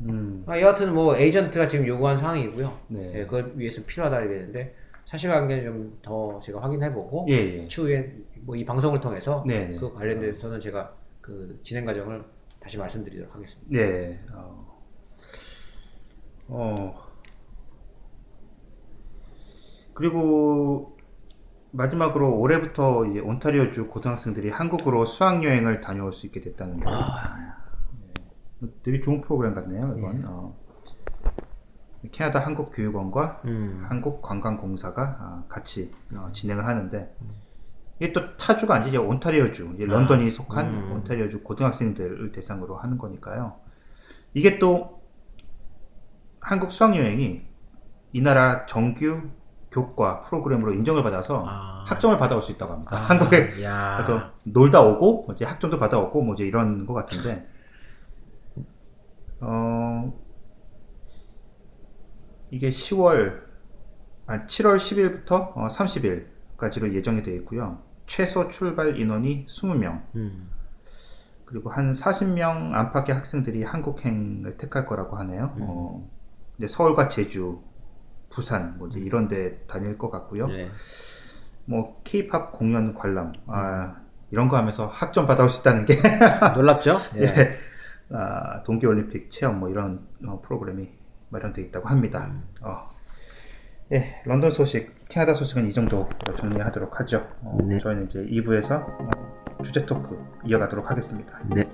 음. 아, 여하튼 뭐 에이전트가 지금 요구한 상황이고요. 네. 예, 그걸 위해서 필요하다 이랬는데 사실관계 좀더 제가 확인해보고 예, 예. 추후에 뭐 이 방송을 통해서 네, 네. 그 관련돼서는 제가 그 진행 과정을 다시 말씀드리도록 하겠습니다. 네. 어. 어. 그리고 마지막으로 올해부터 이 온타리오 주 고등학생들이 한국으로 수학 여행을 다녀올 수 있게 됐다는데. 네. 되게 좋은 프로그램 같네요, 이건. 어. 캐나다 한국교육원과 음. 한국관광공사가 아, 같이 어, 진행을 하는데 이게 또 타주가 아니지 온타리오주 이제 런던이 속한 음. 온타리오주 고등학생들을 대상으로 하는 거니까요. 이게 또 한국 수학여행이 이 나라 정규 교과 프로그램으로 인정을 받아서 아. 학점을 받아올 수 있다고 합니다. 아, 한국에 야. 그래서 놀다 오고 뭐 이제 학점도 받아오고 뭐 이제 이런 것 같은데 어 이게 10월 아 7월 10일부터 어, 30일까지로 예정이 되어 있고요. 최소 출발 인원이 20명 음. 그리고 한 40명 안팎의 학생들이 한국행을 택할 거라고 하네요. 어, 이제 서울과 제주, 부산 뭐 이제 이런 데 다닐 것 같고요. 네. 뭐 케이팝 공연 관람 아, 이런 거 하면서 학점 받아올 수 있다는 게 놀랍죠? 예. 아, 동계올림픽 체험 뭐 이런 어, 프로그램이 마련되어 있다고 합니다. 어, 예, 런던 소식, 캐나다 소식은 이 정도 정리하도록 하죠. 어, 네. 저희는 이제 2부에서 주제 토크 이어가도록 하겠습니다. 네.